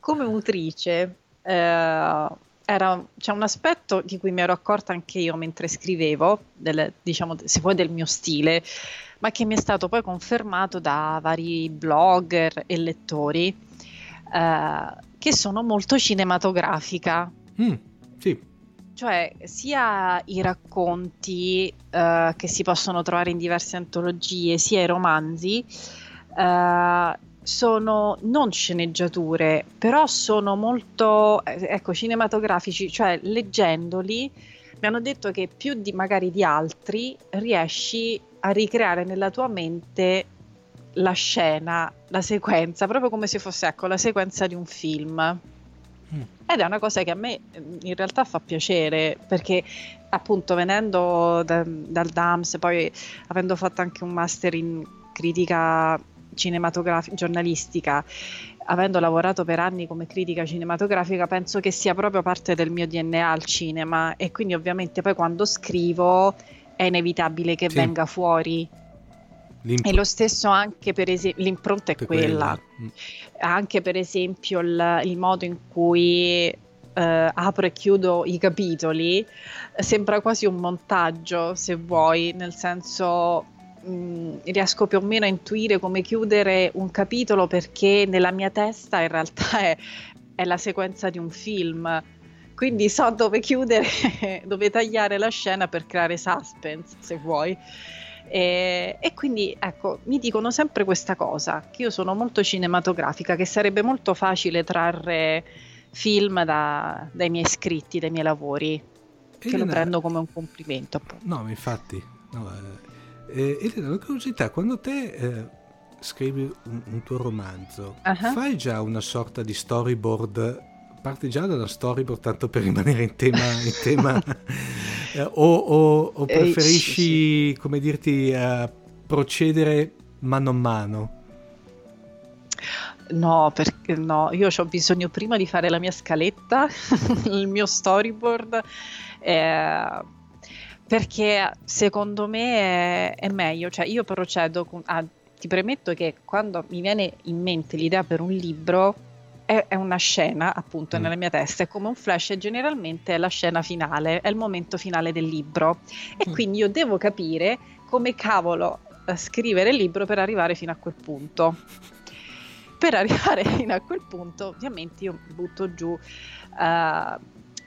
come autrice, eh, era, c'è un aspetto di cui mi ero accorta anche io mentre scrivevo, del, diciamo, se vuoi del mio stile, ma che mi è stato poi confermato da vari blogger e lettori, eh, che sono molto cinematografica. Mm, sì cioè sia i racconti uh, che si possono trovare in diverse antologie, sia i romanzi, uh, sono non sceneggiature, però sono molto eh, ecco, cinematografici, cioè leggendoli mi hanno detto che più di magari di altri riesci a ricreare nella tua mente la scena, la sequenza, proprio come se fosse ecco, la sequenza di un film. Mm. Ed è una cosa che a me in realtà fa piacere perché appunto venendo da, dal DAMS, poi avendo fatto anche un master in critica cinematografica, giornalistica, avendo lavorato per anni come critica cinematografica, penso che sia proprio parte del mio DNA al cinema e quindi ovviamente poi quando scrivo è inevitabile che sì. venga fuori L'imp- e lo stesso anche per esempio, l'impronta è quella, quella. anche per esempio il, il modo in cui eh, apro e chiudo i capitoli, sembra quasi un montaggio se vuoi, nel senso mh, riesco più o meno a intuire come chiudere un capitolo perché nella mia testa in realtà è, è la sequenza di un film quindi so dove chiudere, dove tagliare la scena per creare suspense, se vuoi. E, e, quindi ecco, mi dicono sempre questa cosa, che io sono molto cinematografica, che sarebbe molto facile trarre film da, dai miei scritti, dai miei lavori, che Elena, lo prendo come un complimento. Appunto. No, infatti, no, eh, eh, Elena, una curiosità, quando te eh, scrivi un, un, tuo romanzo, uh-huh. fai già una sorta di storyboard parti già dalla storyboard tanto per rimanere in tema, in tema eh, o, o, o, eh, preferisci, eh, come dirti, uh, procedere mano a mano? No, perché no, io ho bisogno prima di fare la mia scaletta, il mio storyboard, eh, perché secondo me è, è, meglio, cioè io procedo, con, ah, ti premetto che quando mi viene in mente l'idea per un libro, è, è una scena appunto mm. nella mia testa, è come un flash e generalmente è la scena finale, è il momento finale del libro e mm. quindi io devo capire come cavolo eh, scrivere il libro per arrivare fino a quel punto. Per arrivare fino a quel punto ovviamente io butto giù uh,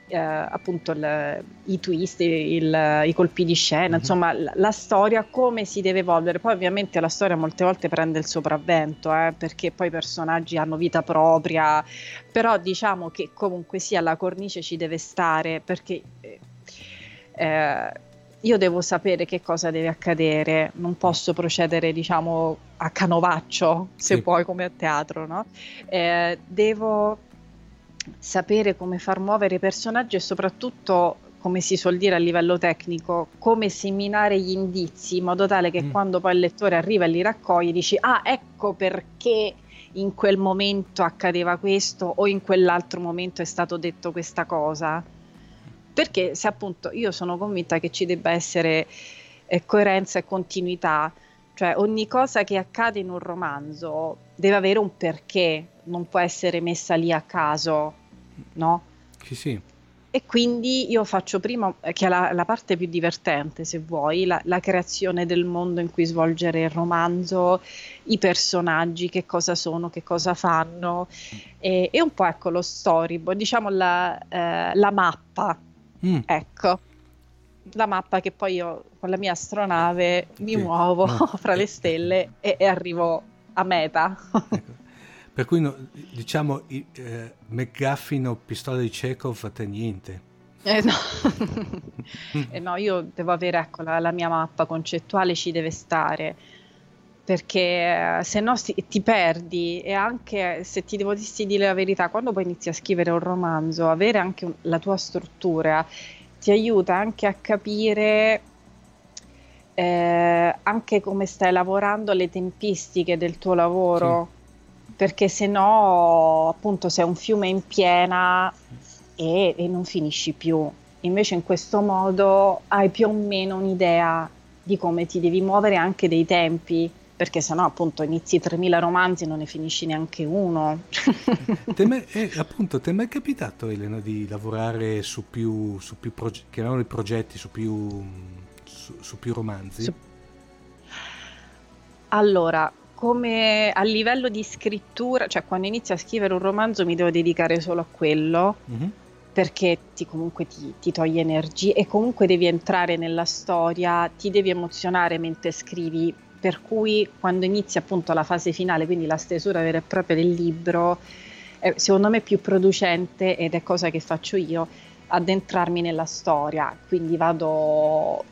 eh, appunto il, i twist, il, i colpi di scena, mm-hmm. insomma la, la, storia come si deve evolvere. Poi ovviamente la storia molte volte prende il sopravvento eh, perché poi i personaggi hanno vita propria, però diciamo che comunque sia la cornice ci deve stare perché... Eh, eh io devo sapere che cosa deve accadere, non posso procedere, diciamo, a canovaccio, se sì. puoi, come a teatro, no? Eh, devo sapere come far muovere i personaggi e soprattutto come si suol dire a livello tecnico, come seminare gli indizi in modo tale che mm. quando poi il lettore arriva e li raccoglie dici ah ecco perché in quel momento accadeva questo o in quell'altro momento è stato detto questa cosa. Perché se appunto io sono convinta che ci debba essere eh, coerenza e continuità, cioè ogni cosa che accade in un romanzo deve avere un perché, non può essere messa lì a caso, no? Sì, sì. E quindi io faccio prima, che è la, la parte più divertente, se vuoi, la, la, creazione del mondo in cui svolgere il romanzo, i personaggi, che cosa sono, che cosa fanno, e, e un po' ecco lo storyboard, diciamo la, eh, la mappa, mm. ecco la mappa che poi io con la mia astronave mi sì. muovo no. fra le stelle e, e, arrivo a meta. Ecco. Per cui diciamo eh, McGuffin o pistola di Chekhov te niente. Eh no. eh no, io devo avere ecco, la, la, mia mappa concettuale ci deve stare perché eh, se no si, ti perdi e anche se ti devo dire la verità, quando poi inizi a scrivere un romanzo, avere anche un, la tua struttura ti aiuta anche a capire eh, anche come stai lavorando, le tempistiche del tuo lavoro, sì. perché se no appunto sei un fiume in piena e, e, non finisci più. Invece in questo modo hai più o meno un'idea di come ti devi muovere anche dei tempi, perché sennò appunto inizi 3000 romanzi e non ne finisci neanche uno. Te eh, appunto, ti è mai capitato Elena di lavorare su più, su più progetti, chiamiamoli progetti, su più, su, su più romanzi? Su... Allora, come a livello di scrittura, cioè quando inizio a scrivere un romanzo mi devo dedicare solo a quello. Mm-hmm perché ti, comunque ti, ti toglie energie e comunque devi entrare nella storia, ti devi emozionare mentre scrivi, per cui quando inizi appunto la fase finale, quindi la stesura vera e propria del libro, eh, secondo me è più producente ed è cosa che faccio io, addentrarmi nella storia, quindi vado,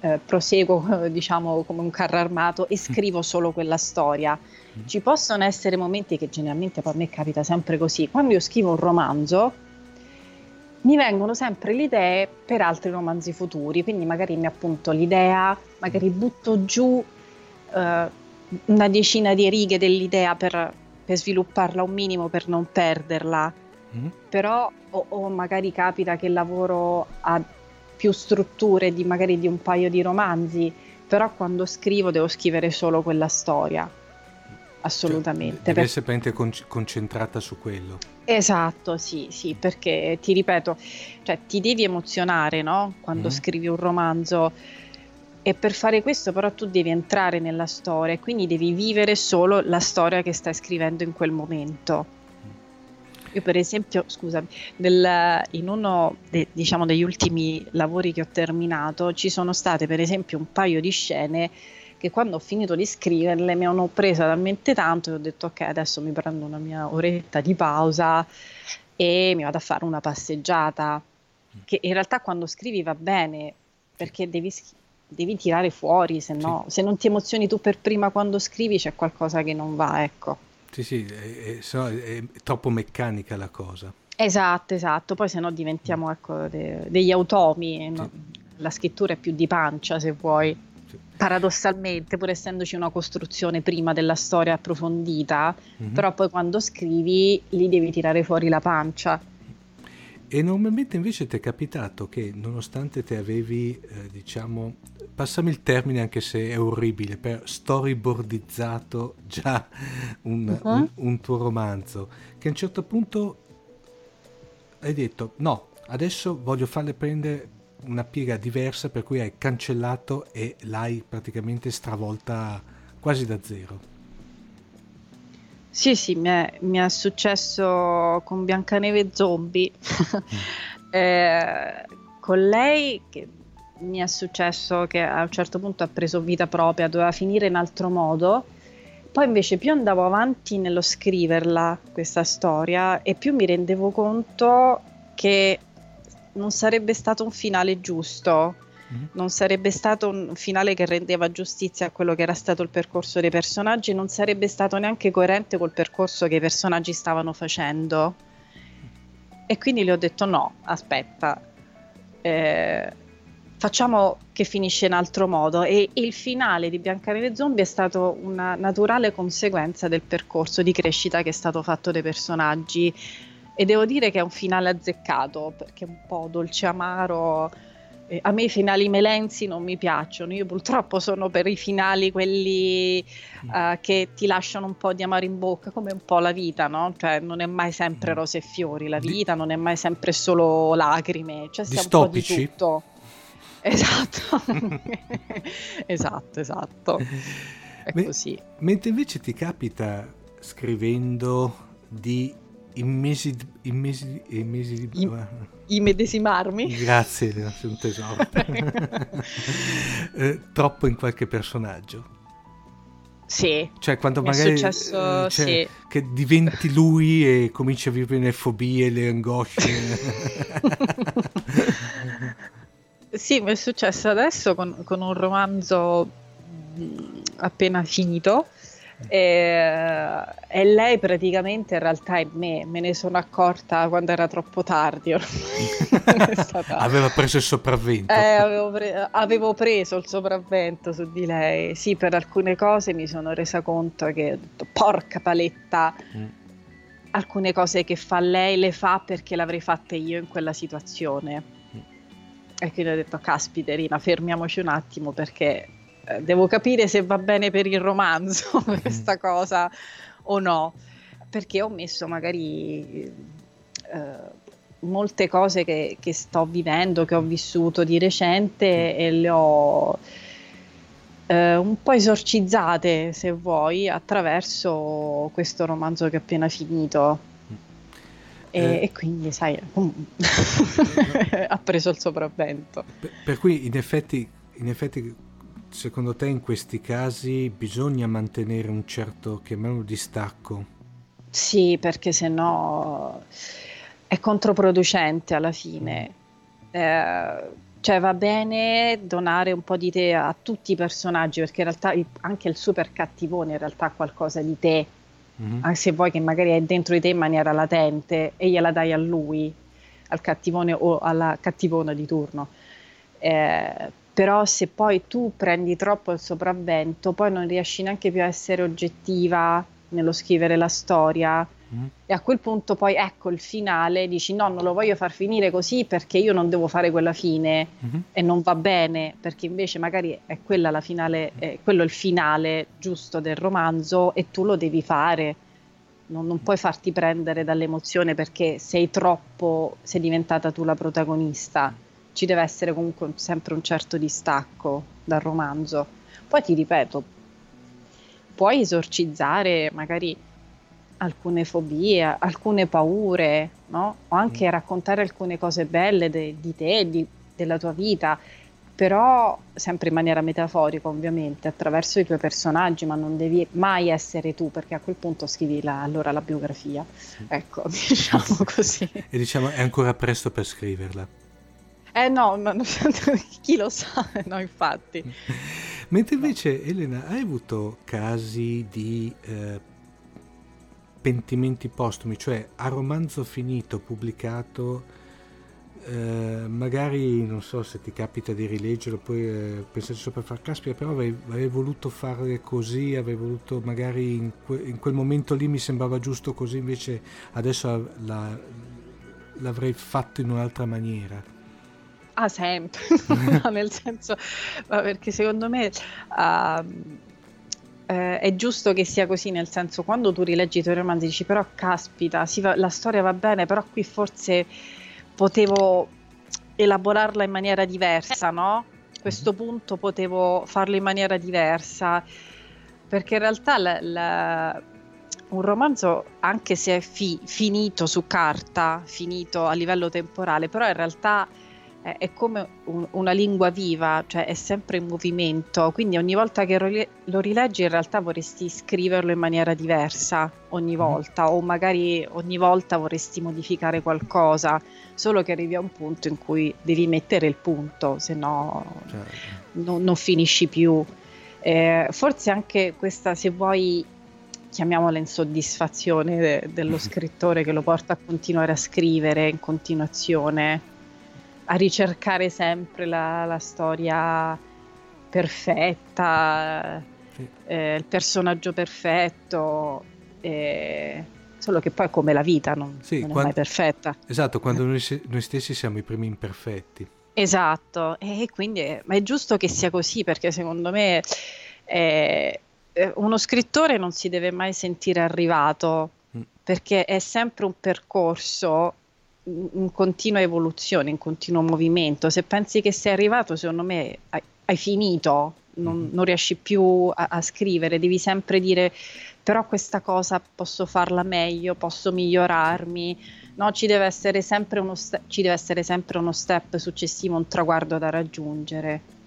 eh, proseguo diciamo come un carro armato e scrivo solo quella storia. Mm. Ci possono essere momenti che generalmente per me capita sempre così, quando io scrivo un romanzo, mi vengono sempre le idee per altri romanzi futuri, quindi magari mi appunto l'idea, magari butto giù una decina di righe dell'idea per, per, svilupparla un minimo per non perderla, mm. però o, o, magari capita che lavoro a più strutture di magari di un paio di romanzi, però quando scrivo devo scrivere solo quella storia assolutamente. Cioè, deve essere per... con- concentrata su quello. Esatto, sì, sì, perché ti ripeto, cioè, ti devi emozionare no? quando mm. scrivi un romanzo e per fare questo però tu devi entrare nella storia e quindi devi vivere solo la storia che stai scrivendo in quel momento. Io per esempio, scusami, nel, in uno de, diciamo, degli ultimi lavori che ho terminato ci sono state per esempio un paio di scene che quando ho finito di scriverle mi hanno presa talmente tanto che ho detto ok adesso mi prendo una mia oretta di pausa e mi vado a fare una passeggiata che in realtà quando scrivi va bene perché devi, devi tirare fuori se no sì. se non ti emozioni tu per prima quando scrivi c'è qualcosa che non va ecco sì sì è, è, è troppo meccanica la cosa esatto esatto poi se no diventiamo ecco, de, degli automi sì. la scrittura è più di pancia se vuoi paradossalmente, pur essendoci una costruzione prima della storia approfondita, mm-hmm. però poi quando scrivi lì devi tirare fuori la pancia. E normalmente invece ti è capitato che nonostante te avevi, eh, diciamo, passami il termine anche se è orribile, per storyboardizzato già un, uh-huh. un, un tuo romanzo, che a un certo punto hai detto no, adesso voglio farle prendere una piega diversa per cui hai cancellato e l'hai praticamente stravolta quasi da zero. Sì, sì, mi è, mi è successo con Biancaneve Zombie. Mm. eh, con lei che mi è successo che a un certo punto ha preso vita propria, doveva finire in altro modo. Poi invece più andavo avanti nello scriverla, questa storia, e più mi rendevo conto che non sarebbe stato un finale giusto, mm-hmm. non sarebbe stato un finale che rendeva giustizia a quello che era stato il percorso dei personaggi, non sarebbe stato neanche coerente col percorso che i personaggi stavano facendo. E quindi le ho detto no, aspetta, eh, facciamo che finisce in altro modo e il finale di Biancaneve Zombie è stato una naturale conseguenza del percorso di crescita che è stato fatto dai personaggi e devo dire che è un finale azzeccato perché è un po' dolce amaro. Eh, a me i finali melenzi non mi piacciono, io purtroppo sono per i finali quelli uh, che ti lasciano un po' di amaro in bocca, come un po' la vita, no? Cioè non è mai sempre mm. rose e fiori, la vita non è mai sempre solo lacrime, c'è sempre un po' di tutto. Esatto, esatto, esatto. È Me- così. Mentre invece ti capita scrivendo di immesi, immesi, immesi di... I, immedesimarmi? Grazie, sei un tesoro. eh, troppo in qualche personaggio. Sì. Cioè, quando magari successo, eh, cioè, sì. che diventi lui e cominci a vivere le fobie, le angosce. Sì, mi è successo adesso con, con un romanzo appena finito e, e, lei praticamente in realtà è me, me ne sono accorta quando era troppo tardi. stata... Aveva preso il sopravvento. Eh, avevo, pre- avevo, preso il sopravvento su di lei. Sì, per alcune cose mi sono resa conto che, porca paletta, mm. alcune cose che fa lei le fa perché l'avrei fatte io in quella situazione. Mm. e quindi ho detto, caspiterina, fermiamoci un attimo perché eh, devo capire se va bene per il romanzo mm. questa cosa o no, perché ho messo magari eh, molte cose che, che, sto vivendo, che ho vissuto di recente e le ho eh, un po' esorcizzate, se vuoi, attraverso questo romanzo che ho appena finito. E, eh, e, quindi, sai, ha preso il sopravvento. Per, per cui, in effetti, in effetti, secondo te, in questi casi bisogna mantenere un certo, chiamiamolo distacco? Sì, perché se no è controproducente alla fine. Eh, cioè va bene donare un po' di te a tutti i personaggi perché in realtà il, anche il super cattivone in realtà ha qualcosa di te, mm-hmm. anche se vuoi che magari è dentro di te in maniera latente e gliela dai a lui, al cattivone o alla cattivona di turno. Eh, però se poi tu prendi troppo il sopravvento, poi non riesci neanche più a essere oggettiva nello scrivere la storia Mm. E a quel punto poi ecco il finale, dici no, non lo voglio far finire così perché io non devo fare quella fine mm-hmm. e non va bene, perché invece magari è quella la finale, è quello il finale giusto del romanzo e tu lo devi fare. Non, non puoi farti prendere dall'emozione perché sei troppo, sei diventata tu la protagonista. Ci deve essere comunque sempre un certo distacco dal romanzo. Poi ti ripeto, puoi esorcizzare magari alcune fobie, alcune paure, no? o anche mm. raccontare alcune cose belle de- di te, di, della tua vita, però sempre in maniera metaforica ovviamente, attraverso i tuoi personaggi, ma non devi mai essere tu, perché a quel punto scrivi la, allora la biografia. Ecco, diciamo così. e diciamo è ancora presto per scriverla. Eh no, ma, chi lo sa, no infatti. Mentre invece Elena, hai avuto casi di eh, pentimenti postumi, cioè a romanzo finito, pubblicato, eh, magari non so se ti capita di rileggerlo, poi eh, pensate sopra far caspita, però avevi, avevi, voluto fare così, avevi voluto magari in, que, in, quel momento lì mi sembrava giusto così, invece adesso la, l'avrei fatto in un'altra maniera. Ah, sempre, no, nel senso, perché secondo me... Uh, eh, è giusto che sia così, nel senso quando tu rileggi i tuoi romanzi dici però caspita, va, la storia va bene, però qui forse potevo elaborarla in maniera diversa, no? Questo punto potevo farlo in maniera diversa, perché in realtà la, la, un romanzo, anche se è fi, finito su carta, finito a livello temporale, però in realtà è, è come un, una lingua viva, cioè è sempre in movimento, quindi ogni volta che lo rileggi in realtà vorresti scriverlo in maniera diversa ogni mm-hmm. volta o magari ogni volta vorresti modificare qualcosa, solo che arrivi a un punto in cui devi mettere il punto, se no certo. non, non finisci più. Eh, forse anche questa, se vuoi, chiamiamola insoddisfazione de- dello scrittore che lo porta a continuare a scrivere in continuazione, a ricercare sempre la, la storia perfetta, sì. eh, il personaggio perfetto, eh, solo che poi come la vita non, sì, non quando, è mai perfetta. Esatto, quando noi, noi, stessi siamo i primi imperfetti. Esatto, e quindi è, è giusto che sia così perché secondo me eh, uno scrittore non si deve mai sentire arrivato mm. perché è sempre un percorso in continua evoluzione, in continuo movimento. Se pensi che sei arrivato, secondo me hai, hai finito, non, mm-hmm. non, riesci più a, a, scrivere, devi sempre dire però questa cosa posso farla meglio, posso migliorarmi. No, ci deve essere sempre uno, st- ci deve essere sempre uno step successivo, un traguardo da raggiungere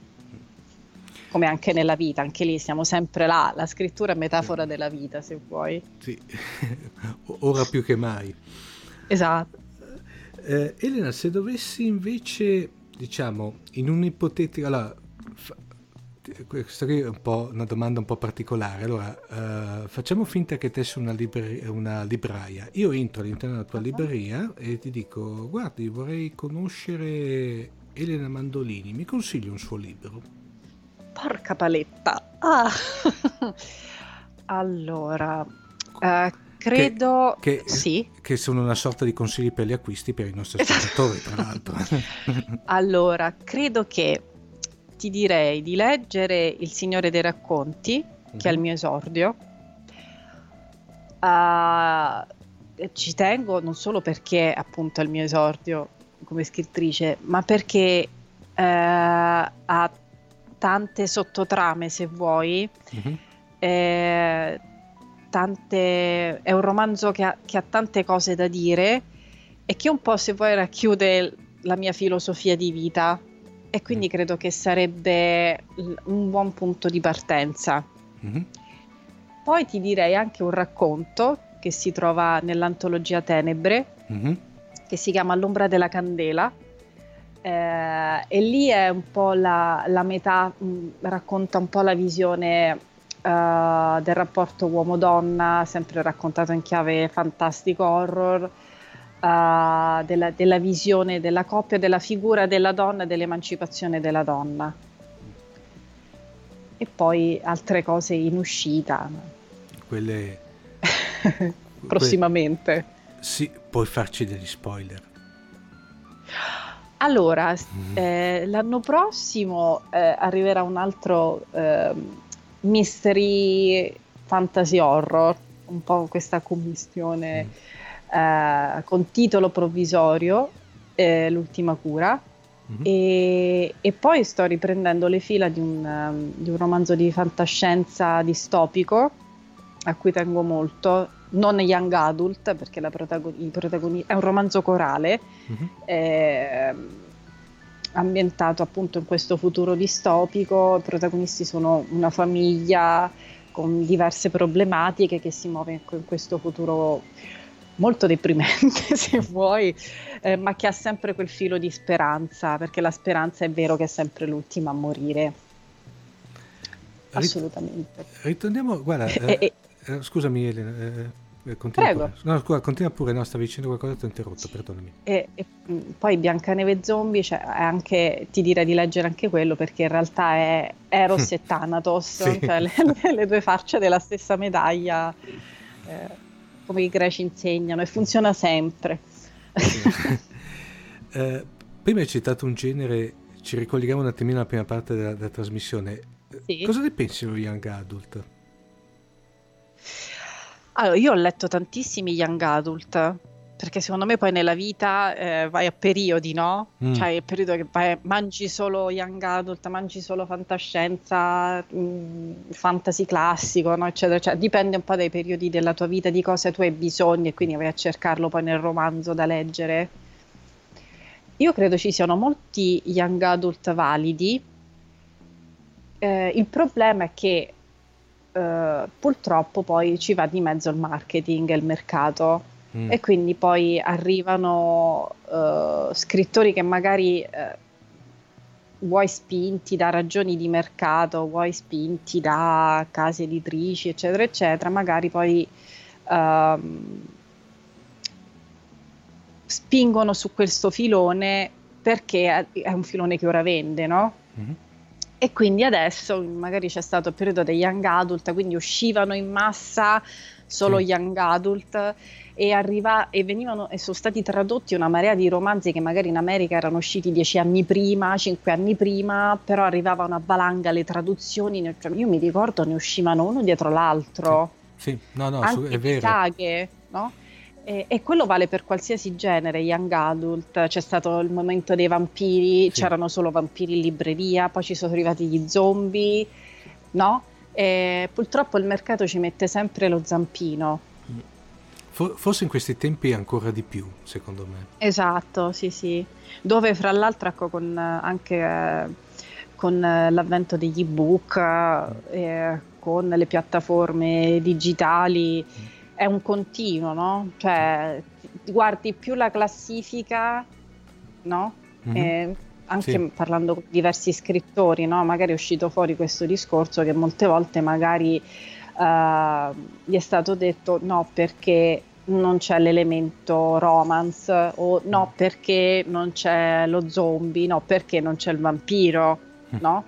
come anche nella vita, anche lì siamo sempre là, la scrittura è metafora della vita, se vuoi. Sì, ora più che mai. Esatto. Eh, Elena, se dovessi invece, diciamo, in un'ipotetica... Allora, fa, questa qui è un po' una domanda un po' particolare. Allora, uh, facciamo finta che te sei una, libreria, una libraia. Io entro all'interno della tua uh-huh. libreria e ti dico, guardi, vorrei conoscere Elena Mandolini, mi consigli un suo libro? Porca paletta. Ah. allora, uh, credo che, che, sì. che sono una sorta di consigli per gli acquisti per i nostri ascoltatori, tra l'altro. allora, credo che ti direi di leggere Il Signore dei Racconti, mm-hmm. che è il mhm. mio esordio. Uh, ci tengo non solo perché appunto è il mio esordio come scrittrice, ma perché uh, ha tante sottotrame, se vuoi. Mm-hmm. Eh, tante, è un romanzo che ha, che ha, tante cose da dire e che un po', se vuoi, racchiude la mia filosofia di vita e quindi mm. credo che sarebbe un buon punto di partenza. Mm-hmm. Poi ti direi anche un racconto che si trova nell'antologia Tenebre, mm-hmm. che si chiama L'ombra della candela. Eh, e lì è un po' la, la metà, mh, mm, racconta un po' la visione uh, del rapporto uomo-donna, sempre raccontato in chiave fantastico horror, uh, della, della, visione della coppia, della figura della donna e dell'emancipazione della donna. E poi altre cose in uscita. Quelle... Prossimamente. Sì, puoi farci degli spoiler. Allora, eh, l'anno prossimo eh, arriverà un altro eh, mystery fantasy horror, un po' questa commistione mm. eh, con titolo provvisorio, eh, L'ultima cura. Mm-hmm. E, e, poi sto riprendendo le fila di un, um, di un, romanzo di fantascienza distopico a cui tengo molto, non young adult perché la protagoni- protagoni- è un romanzo corale. Mm-hmm. Eh, ambientato appunto in questo futuro distopico, i protagonisti sono una famiglia con diverse problematiche che si muove in questo futuro molto deprimente se vuoi, eh, ma che ha sempre quel filo di speranza, perché la speranza è vero che è sempre l'ultima a morire. Assolutamente. Ritorniamo, guarda, eh, eh, scusami Elena, eh, continua Prego. Pure. No, scusa, continua pure, no, stavi dicendo qualcosa, ti ho interrotto, perdonami. E, e poi Biancaneve Zombie, cioè, anche, ti direi di leggere anche quello perché in realtà è Eros e Thanatos, sì. cioè le, le, due facce della stessa medaglia, eh, come i greci insegnano, e funziona sempre. eh, prima hai citato un genere, ci ricolleghiamo un attimino alla prima parte della, della trasmissione. Sì. Cosa ne pensi di Young Adult? Allora, io ho letto tantissimi young adult, perché secondo me poi nella vita eh, vai a periodi, no? Mm. Cioè il periodo che vai, mangi solo young adult, mangi solo fantascienza, mh, mm, fantasy classico, no? Eccetera, cioè, dipende un po' dai periodi della tua vita, di cosa tu hai bisogno e quindi vai a cercarlo poi nel romanzo da leggere. Io credo ci siano molti young adult validi. Eh, il problema è che eh, purtroppo poi ci va di mezzo il marketing e il mercato mm. e quindi poi arrivano uh, scrittori che magari uh, vuoi spinti da ragioni di mercato, vuoi spinti da case editrici, eccetera, eccetera, magari poi uh, spingono su questo filone perché è un filone che ora vende, no? Mm-hmm. E quindi adesso magari c'è stato il periodo dei young adult, quindi uscivano in massa solo sì. young adult e, arriva, e, venivano, e sono stati tradotti una marea di romanzi che magari in America erano usciti dieci anni prima, cinque anni prima, però arrivava una valanga le traduzioni, cioè, io mi ricordo ne uscivano uno dietro l'altro. Sì, sì. no, no, Anche è vero. Saghe, no? E, e, quello vale per qualsiasi genere, young adult, c'è stato il momento dei vampiri, sì. c'erano solo vampiri in libreria, poi ci sono arrivati gli zombie, no? E purtroppo il mercato ci mette sempre lo zampino. Forse in questi tempi ancora di più, secondo me. Esatto, sì, sì. Dove fra l'altro ecco, con, anche con l'avvento degli ebook, eh, con le piattaforme digitali, mm è un continuo, no? Cioè, guardi più la classifica, no? Mm-hmm. E anche sì. parlando con diversi scrittori, no? Magari è uscito fuori questo discorso che molte volte magari uh, gli è stato detto no perché non c'è l'elemento romance o no mm. perché non c'è lo zombie, no perché non c'è il vampiro, mm. no?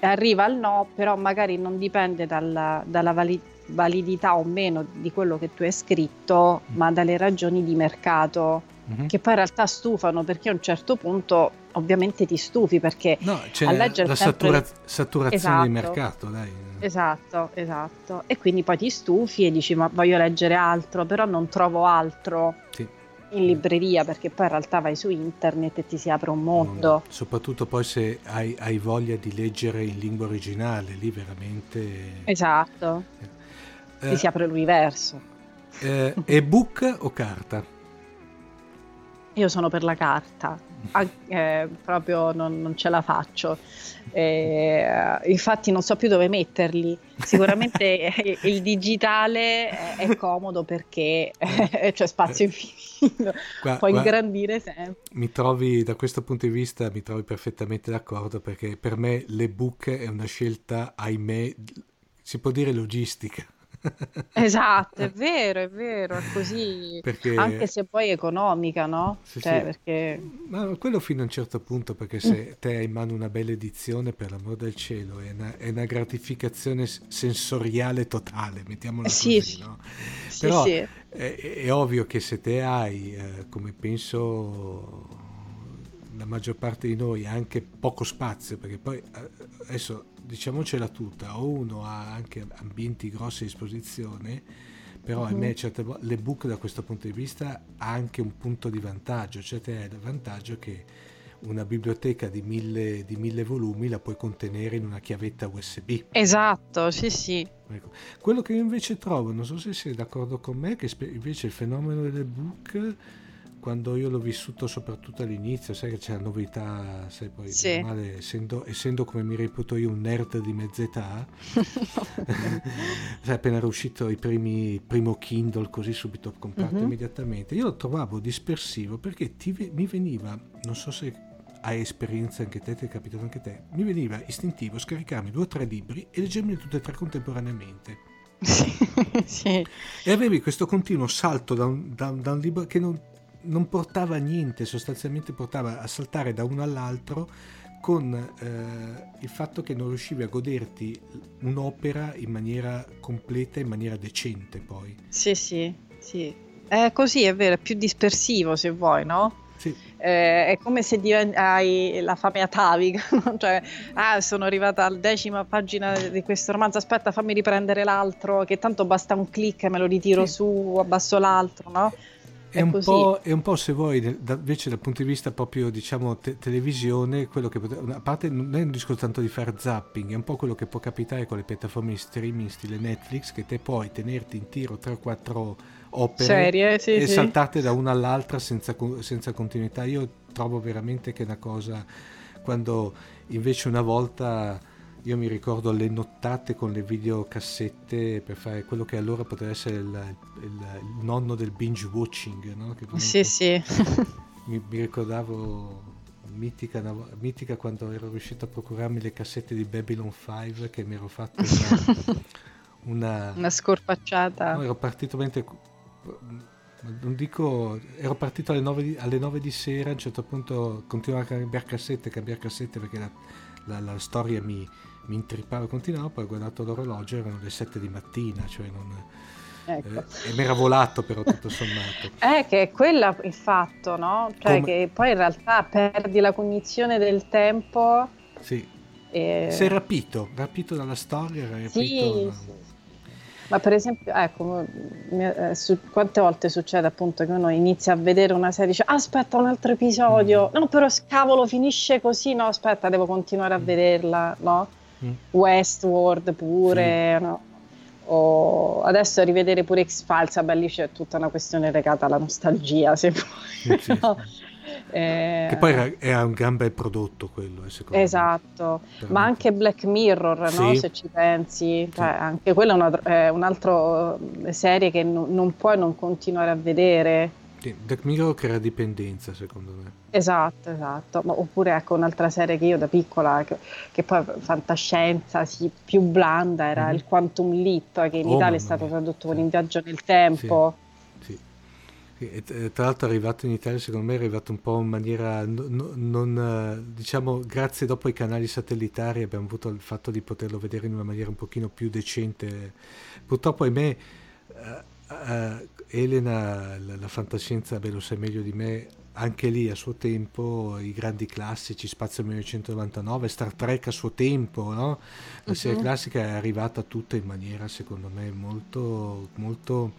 Arriva il no, però magari non dipende dalla, dalla validità validità o meno di quello che tu hai scritto, mm. ma dalle ragioni di mercato, mm-hmm. che poi in realtà stufano perché a un certo punto ovviamente ti stufi perché no, c'è a leggere la sempre... saturazione esatto. di mercato, dai. Esatto, esatto. E quindi poi ti stufi e dici ma voglio leggere altro, però non trovo altro. Sì in libreria perché poi in realtà vai su internet e ti si apre un mondo. Soprattutto poi se hai, hai voglia di leggere in lingua originale, lì veramente... Esatto, eh, ti si apre l'universo. Eh, ebook o carta? Io sono per la carta, eh, proprio non, non, ce la faccio. Eh, infatti non so più dove metterli. Sicuramente il digitale è comodo perché c'è spazio infinito, Qua, puoi guarda, ingrandire sempre. Mi trovi da questo punto di vista, mi trovi perfettamente d'accordo perché per me l'ebook è una scelta, ahimè, si può dire logistica. Esatto, è vero, è vero, è così, perché... anche se poi economica, no? Sì, cioè, sì. Perché... Ma quello fino a un certo punto, perché se te hai in mano una bella edizione, per l'amor del cielo, è una, è una gratificazione sensoriale totale, mettiamola sì, così, no? Però è, è, ovvio che se te hai, eh, come penso la maggior parte di noi, anche poco spazio, perché poi eh, adesso diciamocela tutta, o uno ha anche ambienti grossi a disposizione, però mm-hmm. a me certe volte l'ebook da questo punto di vista ha anche un punto di vantaggio, cioè te hai il vantaggio che una biblioteca di mille, di mille, volumi la puoi contenere in una chiavetta USB. Esatto, sì, sì. Ecco. Quello che io invece trovo, non so se sei d'accordo con me, che invece il fenomeno dell'ebook quando io l'ho vissuto soprattutto all'inizio, sai che c'è la novità, sai poi sì. male, essendo, essendo, come mi reputo io un nerd di mezz'età, sai, appena era uscito il primo Kindle così subito ho comprato mm-hmm. immediatamente, io lo trovavo dispersivo perché ti, mi veniva, non so se hai esperienza anche te, ti è capitato anche te, mi veniva istintivo scaricarmi due o tre libri e leggermi tutti e tre contemporaneamente. Sì, sì. E avevi questo continuo salto da un, da, da un libro che non, non portava niente, sostanzialmente portava a saltare da uno all'altro con eh, il fatto che non riuscivi a goderti un'opera in maniera completa, in maniera decente poi. Sì, sì, sì. È così, è vero, è più dispersivo se vuoi, no? Sì. Eh, è come se divent- hai la fame atavica, no? cioè, ah, sono arrivata alla decima pagina di questo romanzo, aspetta, fammi riprendere l'altro, che tanto basta un clic e me lo ritiro sì. su, abbasso l'altro, no? È un, è un, po', se vuoi, da, invece dal punto di vista proprio, diciamo, te- televisione, quello che a parte non è un discorso tanto di fare zapping, è un po' quello che può capitare con le piattaforme di streaming stile Netflix, che te puoi tenerti in tiro 3 o 4 opere Serie, sì, e sì. saltate da una all'altra senza, senza continuità. Io trovo veramente che è una cosa, quando invece una volta io mi ricordo le nottate con le videocassette per fare quello che allora poteva essere il, il, il nonno del binge watching, no? Sì, sì. Mi, mi ricordavo mitica, mitica, quando ero riuscito a procurarmi le cassette di Babylon 5 che mi ero fatto una, una, una scorpacciata. No, ero partito mentre non dico, ero partito alle 9, di, alle 9 di sera, a un certo punto continuavo a cambiare cassette, cambiare cassette perché la, la, la storia mi, mi intrippava continuavo, poi ho guardato l'orologio, erano le 7 di mattina, cioè non... Ecco. Eh, e mi era volato però tutto sommato. Eh, che è quello il fatto, no? Cioè Come... che poi in realtà perdi la cognizione del tempo. Sì. E... Sei rapito, rapito dalla storia, rapito... Sì, sì. Ma per esempio, ecco, eh, su, quante volte succede appunto che uno inizia a vedere una serie e dice aspetta un altro episodio, mm. no però cavolo finisce così, no aspetta devo continuare a mm. vederla, no? Mm. Westworld pure, sì. no? O adesso rivedere pure X-Files, vabbè lì c'è tutta una questione legata alla nostalgia, se vuoi. Sì, no? eh... Che poi è un gran bel prodotto quello, eh, esatto. me. Ma anche Black Mirror, sì. no? se ci pensi, cioè, anche quella è, una, è un'altra eh, serie che n- non puoi non continuare a vedere. Sì, Black Mirror crea dipendenza, secondo me. Esatto, esatto. Ma, oppure ecco un'altra serie che io da piccola, che, che poi fantascienza, sì, più blanda, era mm-hmm. il Quantum Leap, che in oh, Italia è stato mia. tradotto con In viaggio nel tempo. Sì. sì. tra l'altro è arrivato in Italia, secondo me è arrivato un po' in maniera non, non, diciamo, grazie dopo ai canali satellitari abbiamo avuto il fatto di poterlo vedere in una maniera un pochino più decente. Purtroppo, ahimè, uh, Elena, la, la fantascienza, beh, lo sai meglio di me, anche lì a suo tempo i grandi classici, Spazio 1999, Star Trek a suo tempo, no? la uh-huh. serie mhm. classica è arrivata tutta in maniera secondo me molto, molto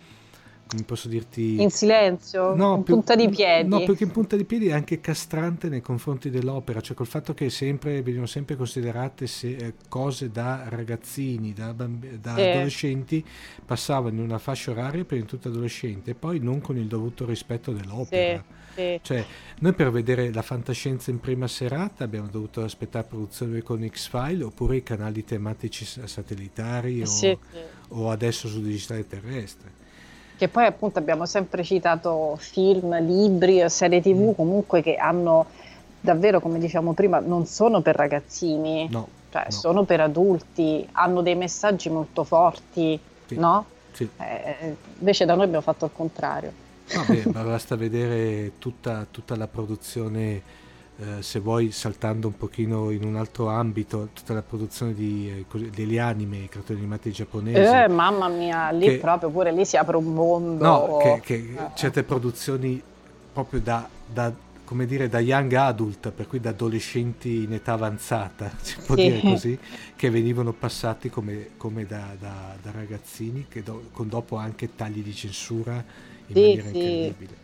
posso dirti... In silenzio, no, in più, punta di piedi. No, perché in punta di piedi è anche castrante nei confronti dell'opera, cioè col fatto che sempre, vengono sempre considerate se, eh, cose da ragazzini, da, bamb- da sì. adolescenti, passavano in una fascia oraria per in tutto adolescente e poi non con il dovuto rispetto dell'opera. Sì. Sì. Cioè, noi per vedere la fantascienza in prima serata abbiamo dovuto aspettare produzione con X-File oppure i canali tematici satellitari o, o adesso su digitale terrestre che poi appunto abbiamo sempre citato film, libri, serie tv mm. comunque che hanno davvero, come diciamo prima, non sono per ragazzini, no, cioè no. sono per adulti, hanno dei messaggi molto forti, sì, no? Sì. Eh, invece da noi abbiamo fatto il contrario. Vabbè, ma basta vedere tutta, tutta la produzione eh, se vuoi saltando un pochino in un altro ambito, tutta la produzione di, eh, degli anime, i cartoni animati giapponesi. Eh, mamma mia, lì che, proprio pure lì si apre un mondo. No, che, che eh. certe produzioni proprio da, da, come dire, da young adult, per cui da adolescenti in età avanzata, si può sì. dire così, che venivano passati come, come da, da, da, ragazzini, che do, con dopo anche tagli di censura in sì, maniera sì. incredibile.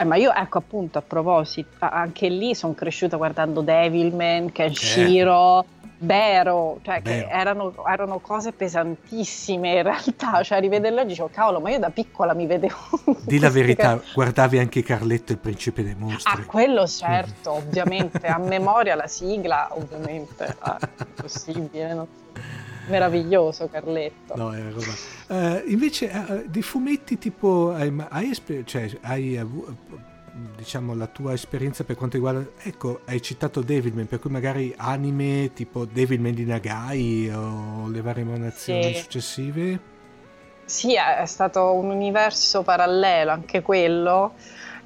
Eh, ma io, ecco appunto, a proposito, anche lì sono cresciuta guardando Devilman, Kenshiro, eh. Bero, cioè Bero. che erano, erano, cose pesantissime in realtà, cioè rivederle oggi dicevo, cavolo, ma io da piccola mi vedevo... Di la verità, guardavi anche Carletto e il principe dei mostri. Ah, quello certo, ovviamente, a memoria la sigla, ovviamente, ah, impossibile, no? Meraviglioso Carletto. No, è roba. Uh, invece uh, di fumetti tipo hai, hai, cioè, hai uh, diciamo la tua esperienza per quanto riguarda ecco hai citato Devilman per cui magari anime tipo Devilman di Nagai o le varie emanazioni sì. successive sì è stato un universo parallelo anche quello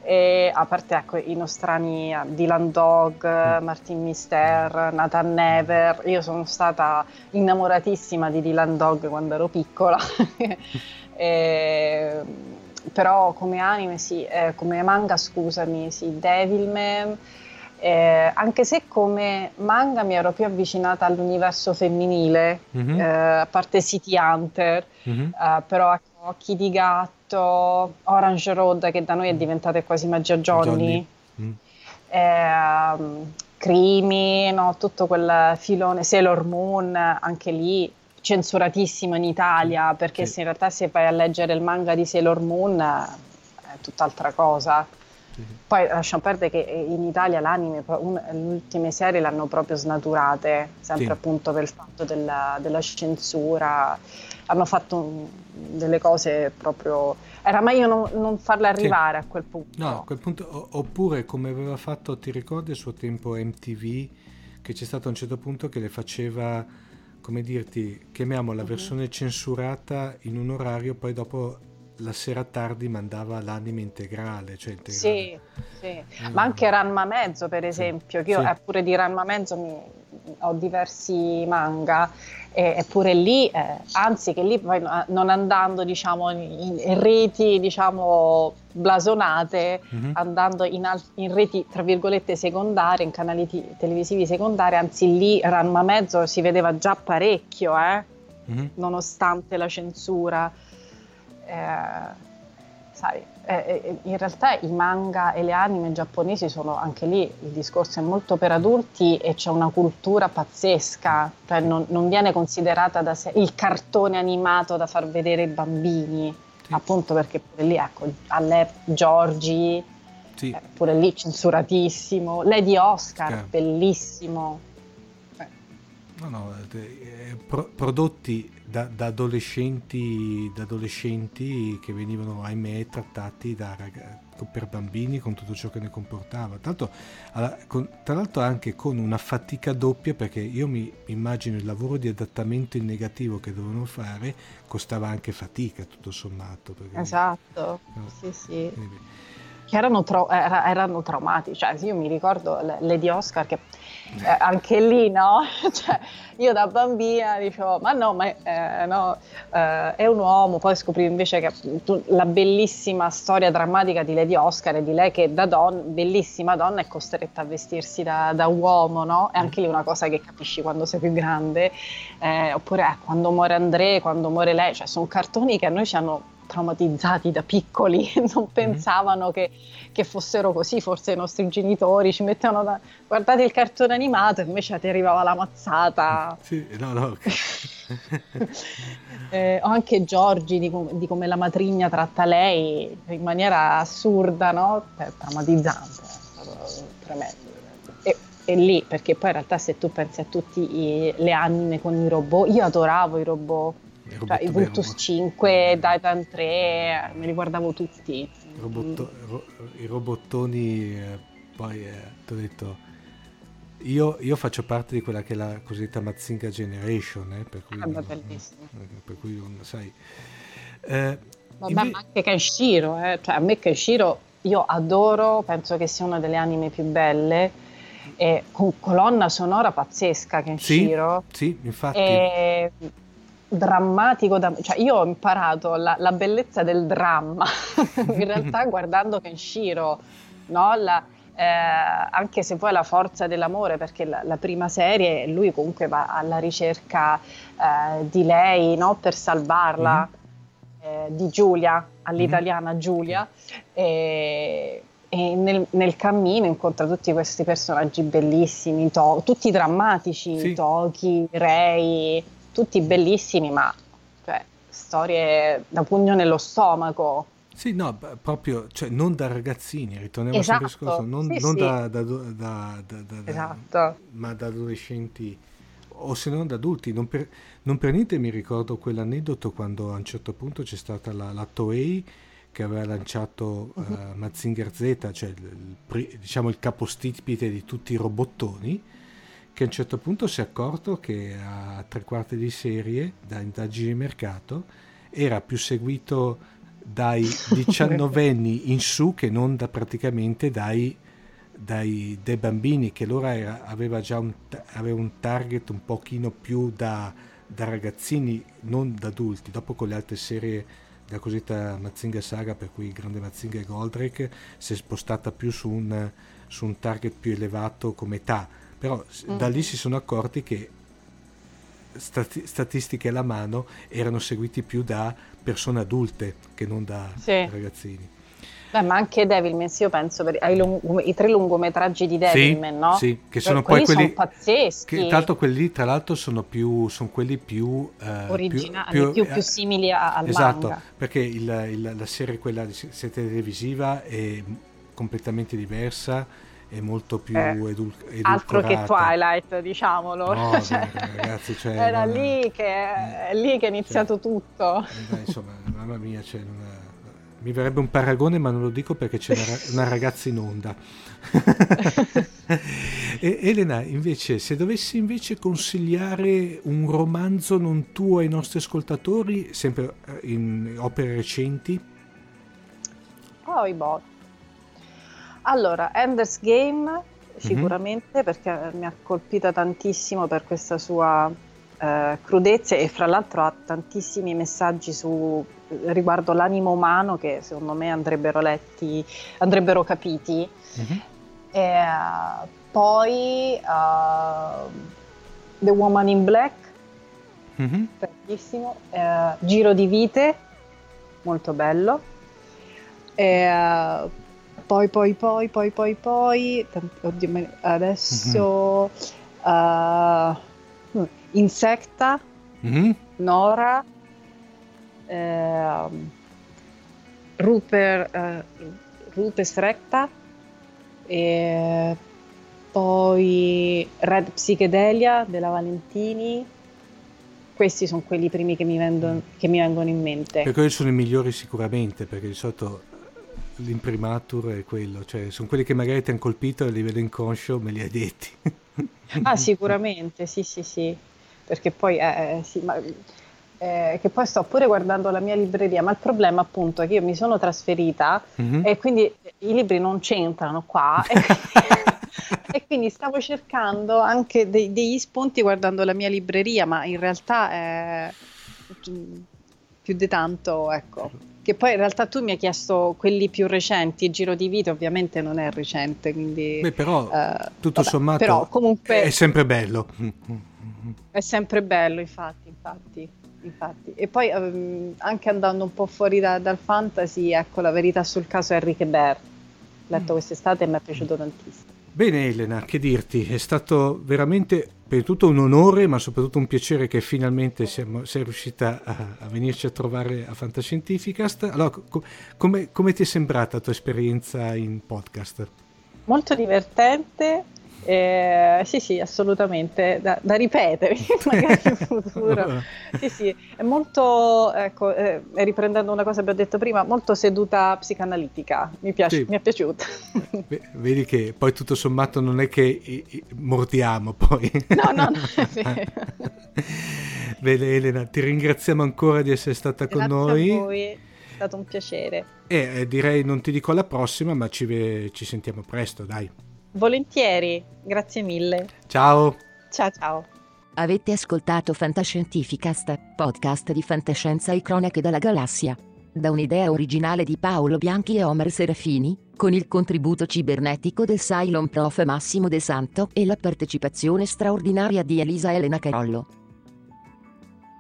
e a parte ecco, i nostrani Dylan Dog, mm. Martin Mister, Nathan Never, io sono stata innamoratissima di Dylan Dog quando ero piccola, e, però come anime sì, eh, come manga scusami, sì, Devilman, eh, anche se come manga mi ero più avvicinata all'universo femminile, mm-hmm. eh, a parte City Hunter, mm-hmm. però ecco, Occhi di gatto, Orange Road che da noi è diventata quasi Magia Johnny, Johnny. Mm. Eh, Crimi, no, tutto quel filone, Sailor Moon, anche lì censuratissimo in Italia perché sì. se in realtà se vai a leggere il manga di Sailor Moon è tutt'altra cosa. Poi lasciamo perdere che in Italia l'anime, un, le ultime serie l'hanno proprio snaturate, sempre sì. appunto per il fatto della, della censura hanno fatto delle cose proprio... Era meglio non, non farle arrivare sì. a quel punto. No, a quel punto, oppure come aveva fatto, ti ricordi a suo tempo MTV, che c'è stato a un certo punto che le faceva, come dirti, chiamiamo la uh-huh. versione censurata in un orario, poi dopo la sera tardi mandava l'anime integrale, cioè integrale. Sì, sì. Mm. ma anche Ranma Mezzo per esempio, che io sì. pure di Ranma Mezzo mi, ho diversi manga eppure lì, eh, anzi che lì poi non andando diciamo, in, in reti diciamo, blasonate, mm-hmm. andando in, al- in, reti tra virgolette secondarie, in canali t- televisivi secondari, anzi lì Ranma Mezzo si vedeva già parecchio, eh, mm-hmm. nonostante la censura. Eh, sai, eh, eh, in realtà i manga e le anime giapponesi sono anche lì, il discorso è molto per adulti e c'è una cultura pazzesca, cioè non, non viene considerata da sé il cartone animato da far vedere ai bambini, sì. appunto perché pure lì, ecco, alle Giorgi, sì. eh, pure lì censuratissimo, Lady Oscar, Scar. bellissimo. No, no, eh, pro- prodotti da, da, adolescenti, da, adolescenti, che venivano, ahimè, trattati da, per bambini con tutto ciò che ne comportava. Alla, con, tra l'altro anche con una fatica doppia, perché io mi immagino il lavoro di adattamento in negativo che dovevano fare costava anche fatica, tutto sommato. Perché, esatto, no, sì, sì. Quindi, che erano, tra- erano traumatici. Cioè, io mi ricordo Lady Oscar che eh, anche lì, no? cioè, io da bambina dicevo, ma no, ma eh, no, eh, è un uomo. Poi scoprì invece che tu, la bellissima storia drammatica di Lady Oscar è di lei che da donna, bellissima donna, è costretta a vestirsi da, da uomo, no? È anche lì una cosa che capisci quando sei più grande. Eh, oppure eh, quando muore André, quando muore lei, cioè sono cartoni che a noi ci hanno traumatizzati da piccoli, non mhm. pensavano che, che, fossero così, forse i nostri genitori ci mettevano da... guardate il cartone animato e invece ti arrivava la mazzata. Sì, no, no. eh, o anche Giorgi di, com- di, come la matrigna tratta lei in maniera assurda, no? È traumatizzante, è tremendo. E, e lì, perché poi in realtà se tu pensi a tutte le anime con i robot, io adoravo i robot cioè, i Vultus 5, Titan 3, me li guardavo tutti. I, robotto, ro, i robottoni, eh, poi eh, ti ho detto, io, io, faccio parte di quella che è la cosiddetta Mazinga Generation, eh, per cui, ah, non, bellissimo. per cui non sai. Eh, Vabbè, inve- ma anche Kenshiro, eh? cioè, a me Kenshiro io adoro, penso che sia una delle anime più belle e con colonna sonora pazzesca Kenshiro. Sì, sì infatti. E drammatico, da, cioè io ho imparato la, la bellezza del dramma in realtà guardando Kenshiro, no? la, eh, anche se poi la forza dell'amore, perché la, la, prima serie lui comunque va alla ricerca eh, di lei no? per salvarla, mm-hmm. eh, di Giulia, all'italiana mm-hmm. Giulia, e, e nel, nel, cammino incontra tutti questi personaggi bellissimi, to- tutti drammatici, sì. Toki, Rei tutti bellissimi, ma cioè, storie da pugno nello stomaco. Sì, no, proprio, cioè, non da ragazzini, ritorniamo esatto. sempre al discorso, non, sì, non sì. Da, da, da, da, esatto. ma da adolescenti o se non da adulti. Non per, non per, niente mi ricordo quell'aneddoto quando a un certo punto c'è stata la, la Toei che aveva lanciato uh-huh. uh, Mazinger Z, cioè il, il, diciamo il capostipite di tutti i robottoni, che a un certo punto si è accorto che a tre quarti di serie, da indagini di mercato, era più seguito dai diciannovenni in su che non da praticamente dai, dai, dai bambini, che allora era, aveva già un, aveva un, target un pochino più da, da, ragazzini, non da adulti. Dopo con le altre serie della cosiddetta Mazinga Saga, per cui Grande Mazinga e Goldrake, si è spostata più su un, su un target più elevato come età però mm. da lì si sono accorti che stati- statistiche alla mano erano seguiti più da persone adulte che non da sì. ragazzini. Beh, ma anche Devilman, io penso per, ai lung- i tre lungometraggi di Devilman, sì, no? Sì, che sono poi quelli, sono pazzeschi. Che, tra l'altro quelli tra l'altro sono più sono quelli più eh, originali, più, più, più, più simili a, al esatto, manga. perché il, il, la serie quella di serie televisiva è completamente diversa è molto più eh, edul- edulcorata. Altro che Twilight, diciamolo. No, cioè, ragazzi, cioè, era non... lì, che, è lì che è iniziato cioè, tutto. Eh, dai, insomma, mamma mia, cioè, una... mi verrebbe un paragone, ma non lo dico perché c'è una, una ragazza in onda. Elena, invece, se dovessi invece consigliare un romanzo non tuo ai nostri ascoltatori, sempre eh, in opere recenti? Oh, i bot allora, Ender's Game mhm. sicuramente mm-hmm. perché mi ha colpita tantissimo per questa sua eh, crudezza e fra l'altro ha tantissimi messaggi su, riguardo l'animo umano che secondo me andrebbero letti, andrebbero capiti. Mm-hmm. E, uh, poi uh, The Woman in Black, mm-hmm. bellissimo, uh, Giro di vite, molto bello. E, poi, poi, poi, poi, poi, poi, oddio, adesso mm-hmm. uh, Insecta, mm-hmm. Nora, eh, Rupert, uh, Rupert Recta e poi Red Psychedelia della Valentini. Questi sono quelli primi che mi, vengono, che mi vengono in mente. Per quelli sono i migliori sicuramente, perché di solito l'imprimatur è quello, cioè sono quelli che magari ti hanno colpito a livello inconscio, me li hai detti. ah, sicuramente, sì, sì, sì, perché poi, eh, sì, ma, eh, che poi sto pure guardando la mia libreria, ma il problema appunto è che io mi sono trasferita mm-hmm. e quindi i libri non c'entrano qua. e, e quindi stavo cercando anche dei, degli spunti guardando la mia libreria, ma in realtà è più di tanto, ecco. Che poi in realtà tu mi hai chiesto quelli più recenti, il giro di vita ovviamente non è recente, quindi... Beh, però eh, tutto vabbè, sommato però, comunque, è sempre bello. È sempre bello, infatti, infatti, infatti. E poi um, anche andando un po' fuori da, dal fantasy, ecco, la verità sul caso Enrique. L'ho letto mm. quest'estate e mi è piaciuto tantissimo. Bene Elena, che dirti, è stato veramente per tutto un onore, ma soprattutto un piacere che finalmente siamo, sei riuscita a, a, venirci a trovare a Fantascientificast. Allora, co- come, come ti è sembrata la tua esperienza in podcast? Molto divertente, eh, sì, sì, assolutamente, da, da ripetere magari in futuro. sì, sì, è molto, ecco, eh, riprendendo una cosa che abbiamo detto prima, molto seduta psicanalitica, mi, piace, sì. mi è piaciuta. Vedi che poi tutto sommato non è che i, i, mordiamo poi. no, no, no. Bene Elena, ti ringraziamo ancora di essere stata Grazie con noi. A voi. È stato un piacere. E eh, direi non ti dico alla prossima, ma ci, ci sentiamo presto, dai. Volentieri, grazie mille. Ciao. Ciao ciao. Avete ascoltato Fantascientificast, podcast di fantascienza e cronache dalla galassia. Da un'idea originale di Paolo Bianchi e Omer Serafini, con il contributo cibernetico del Cylon Prof Massimo De Santo e la partecipazione straordinaria di Elisa Elena Carollo.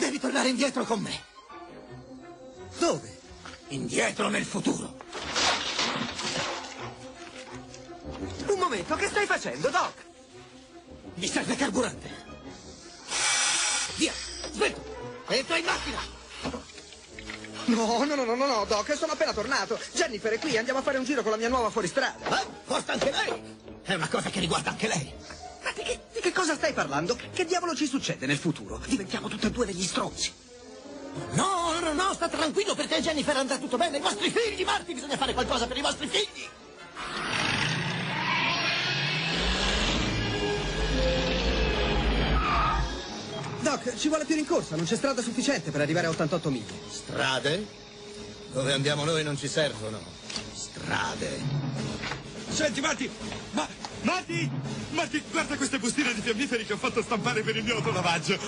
Devi tornare indietro con me. Dove? Indietro nel futuro. Un momento, che stai facendo, Doc? Mi serve carburante. Via, svelto. Entra in macchina. No, no, no, no, no, no, Doc, sono appena tornato. Jennifer è qui, andiamo a fare un giro con la mia nuova fuoristrada. Eh? Forse anche lei? È una cosa che riguarda anche lei. Ma di che, di che cosa stai parlando? Che diavolo ci succede nel futuro? Diventiamo tutti e due degli stronzi. No, no, no, sta tranquillo perché Jennifer andrà tutto bene. I vostri figli, Marty, bisogna fare qualcosa per i vostri figli. Doc, ci vuole più rincorsa, non c'è strada sufficiente per arrivare a 88 miglia. Strade? Dove andiamo noi non ci servono. Strade. Senti, Matti! Ma... Matti! Matti, guarda queste bustine di fiammiferi che ho fatto stampare per il mio autolavaggio!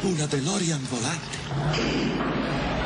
Una DeLorean volante!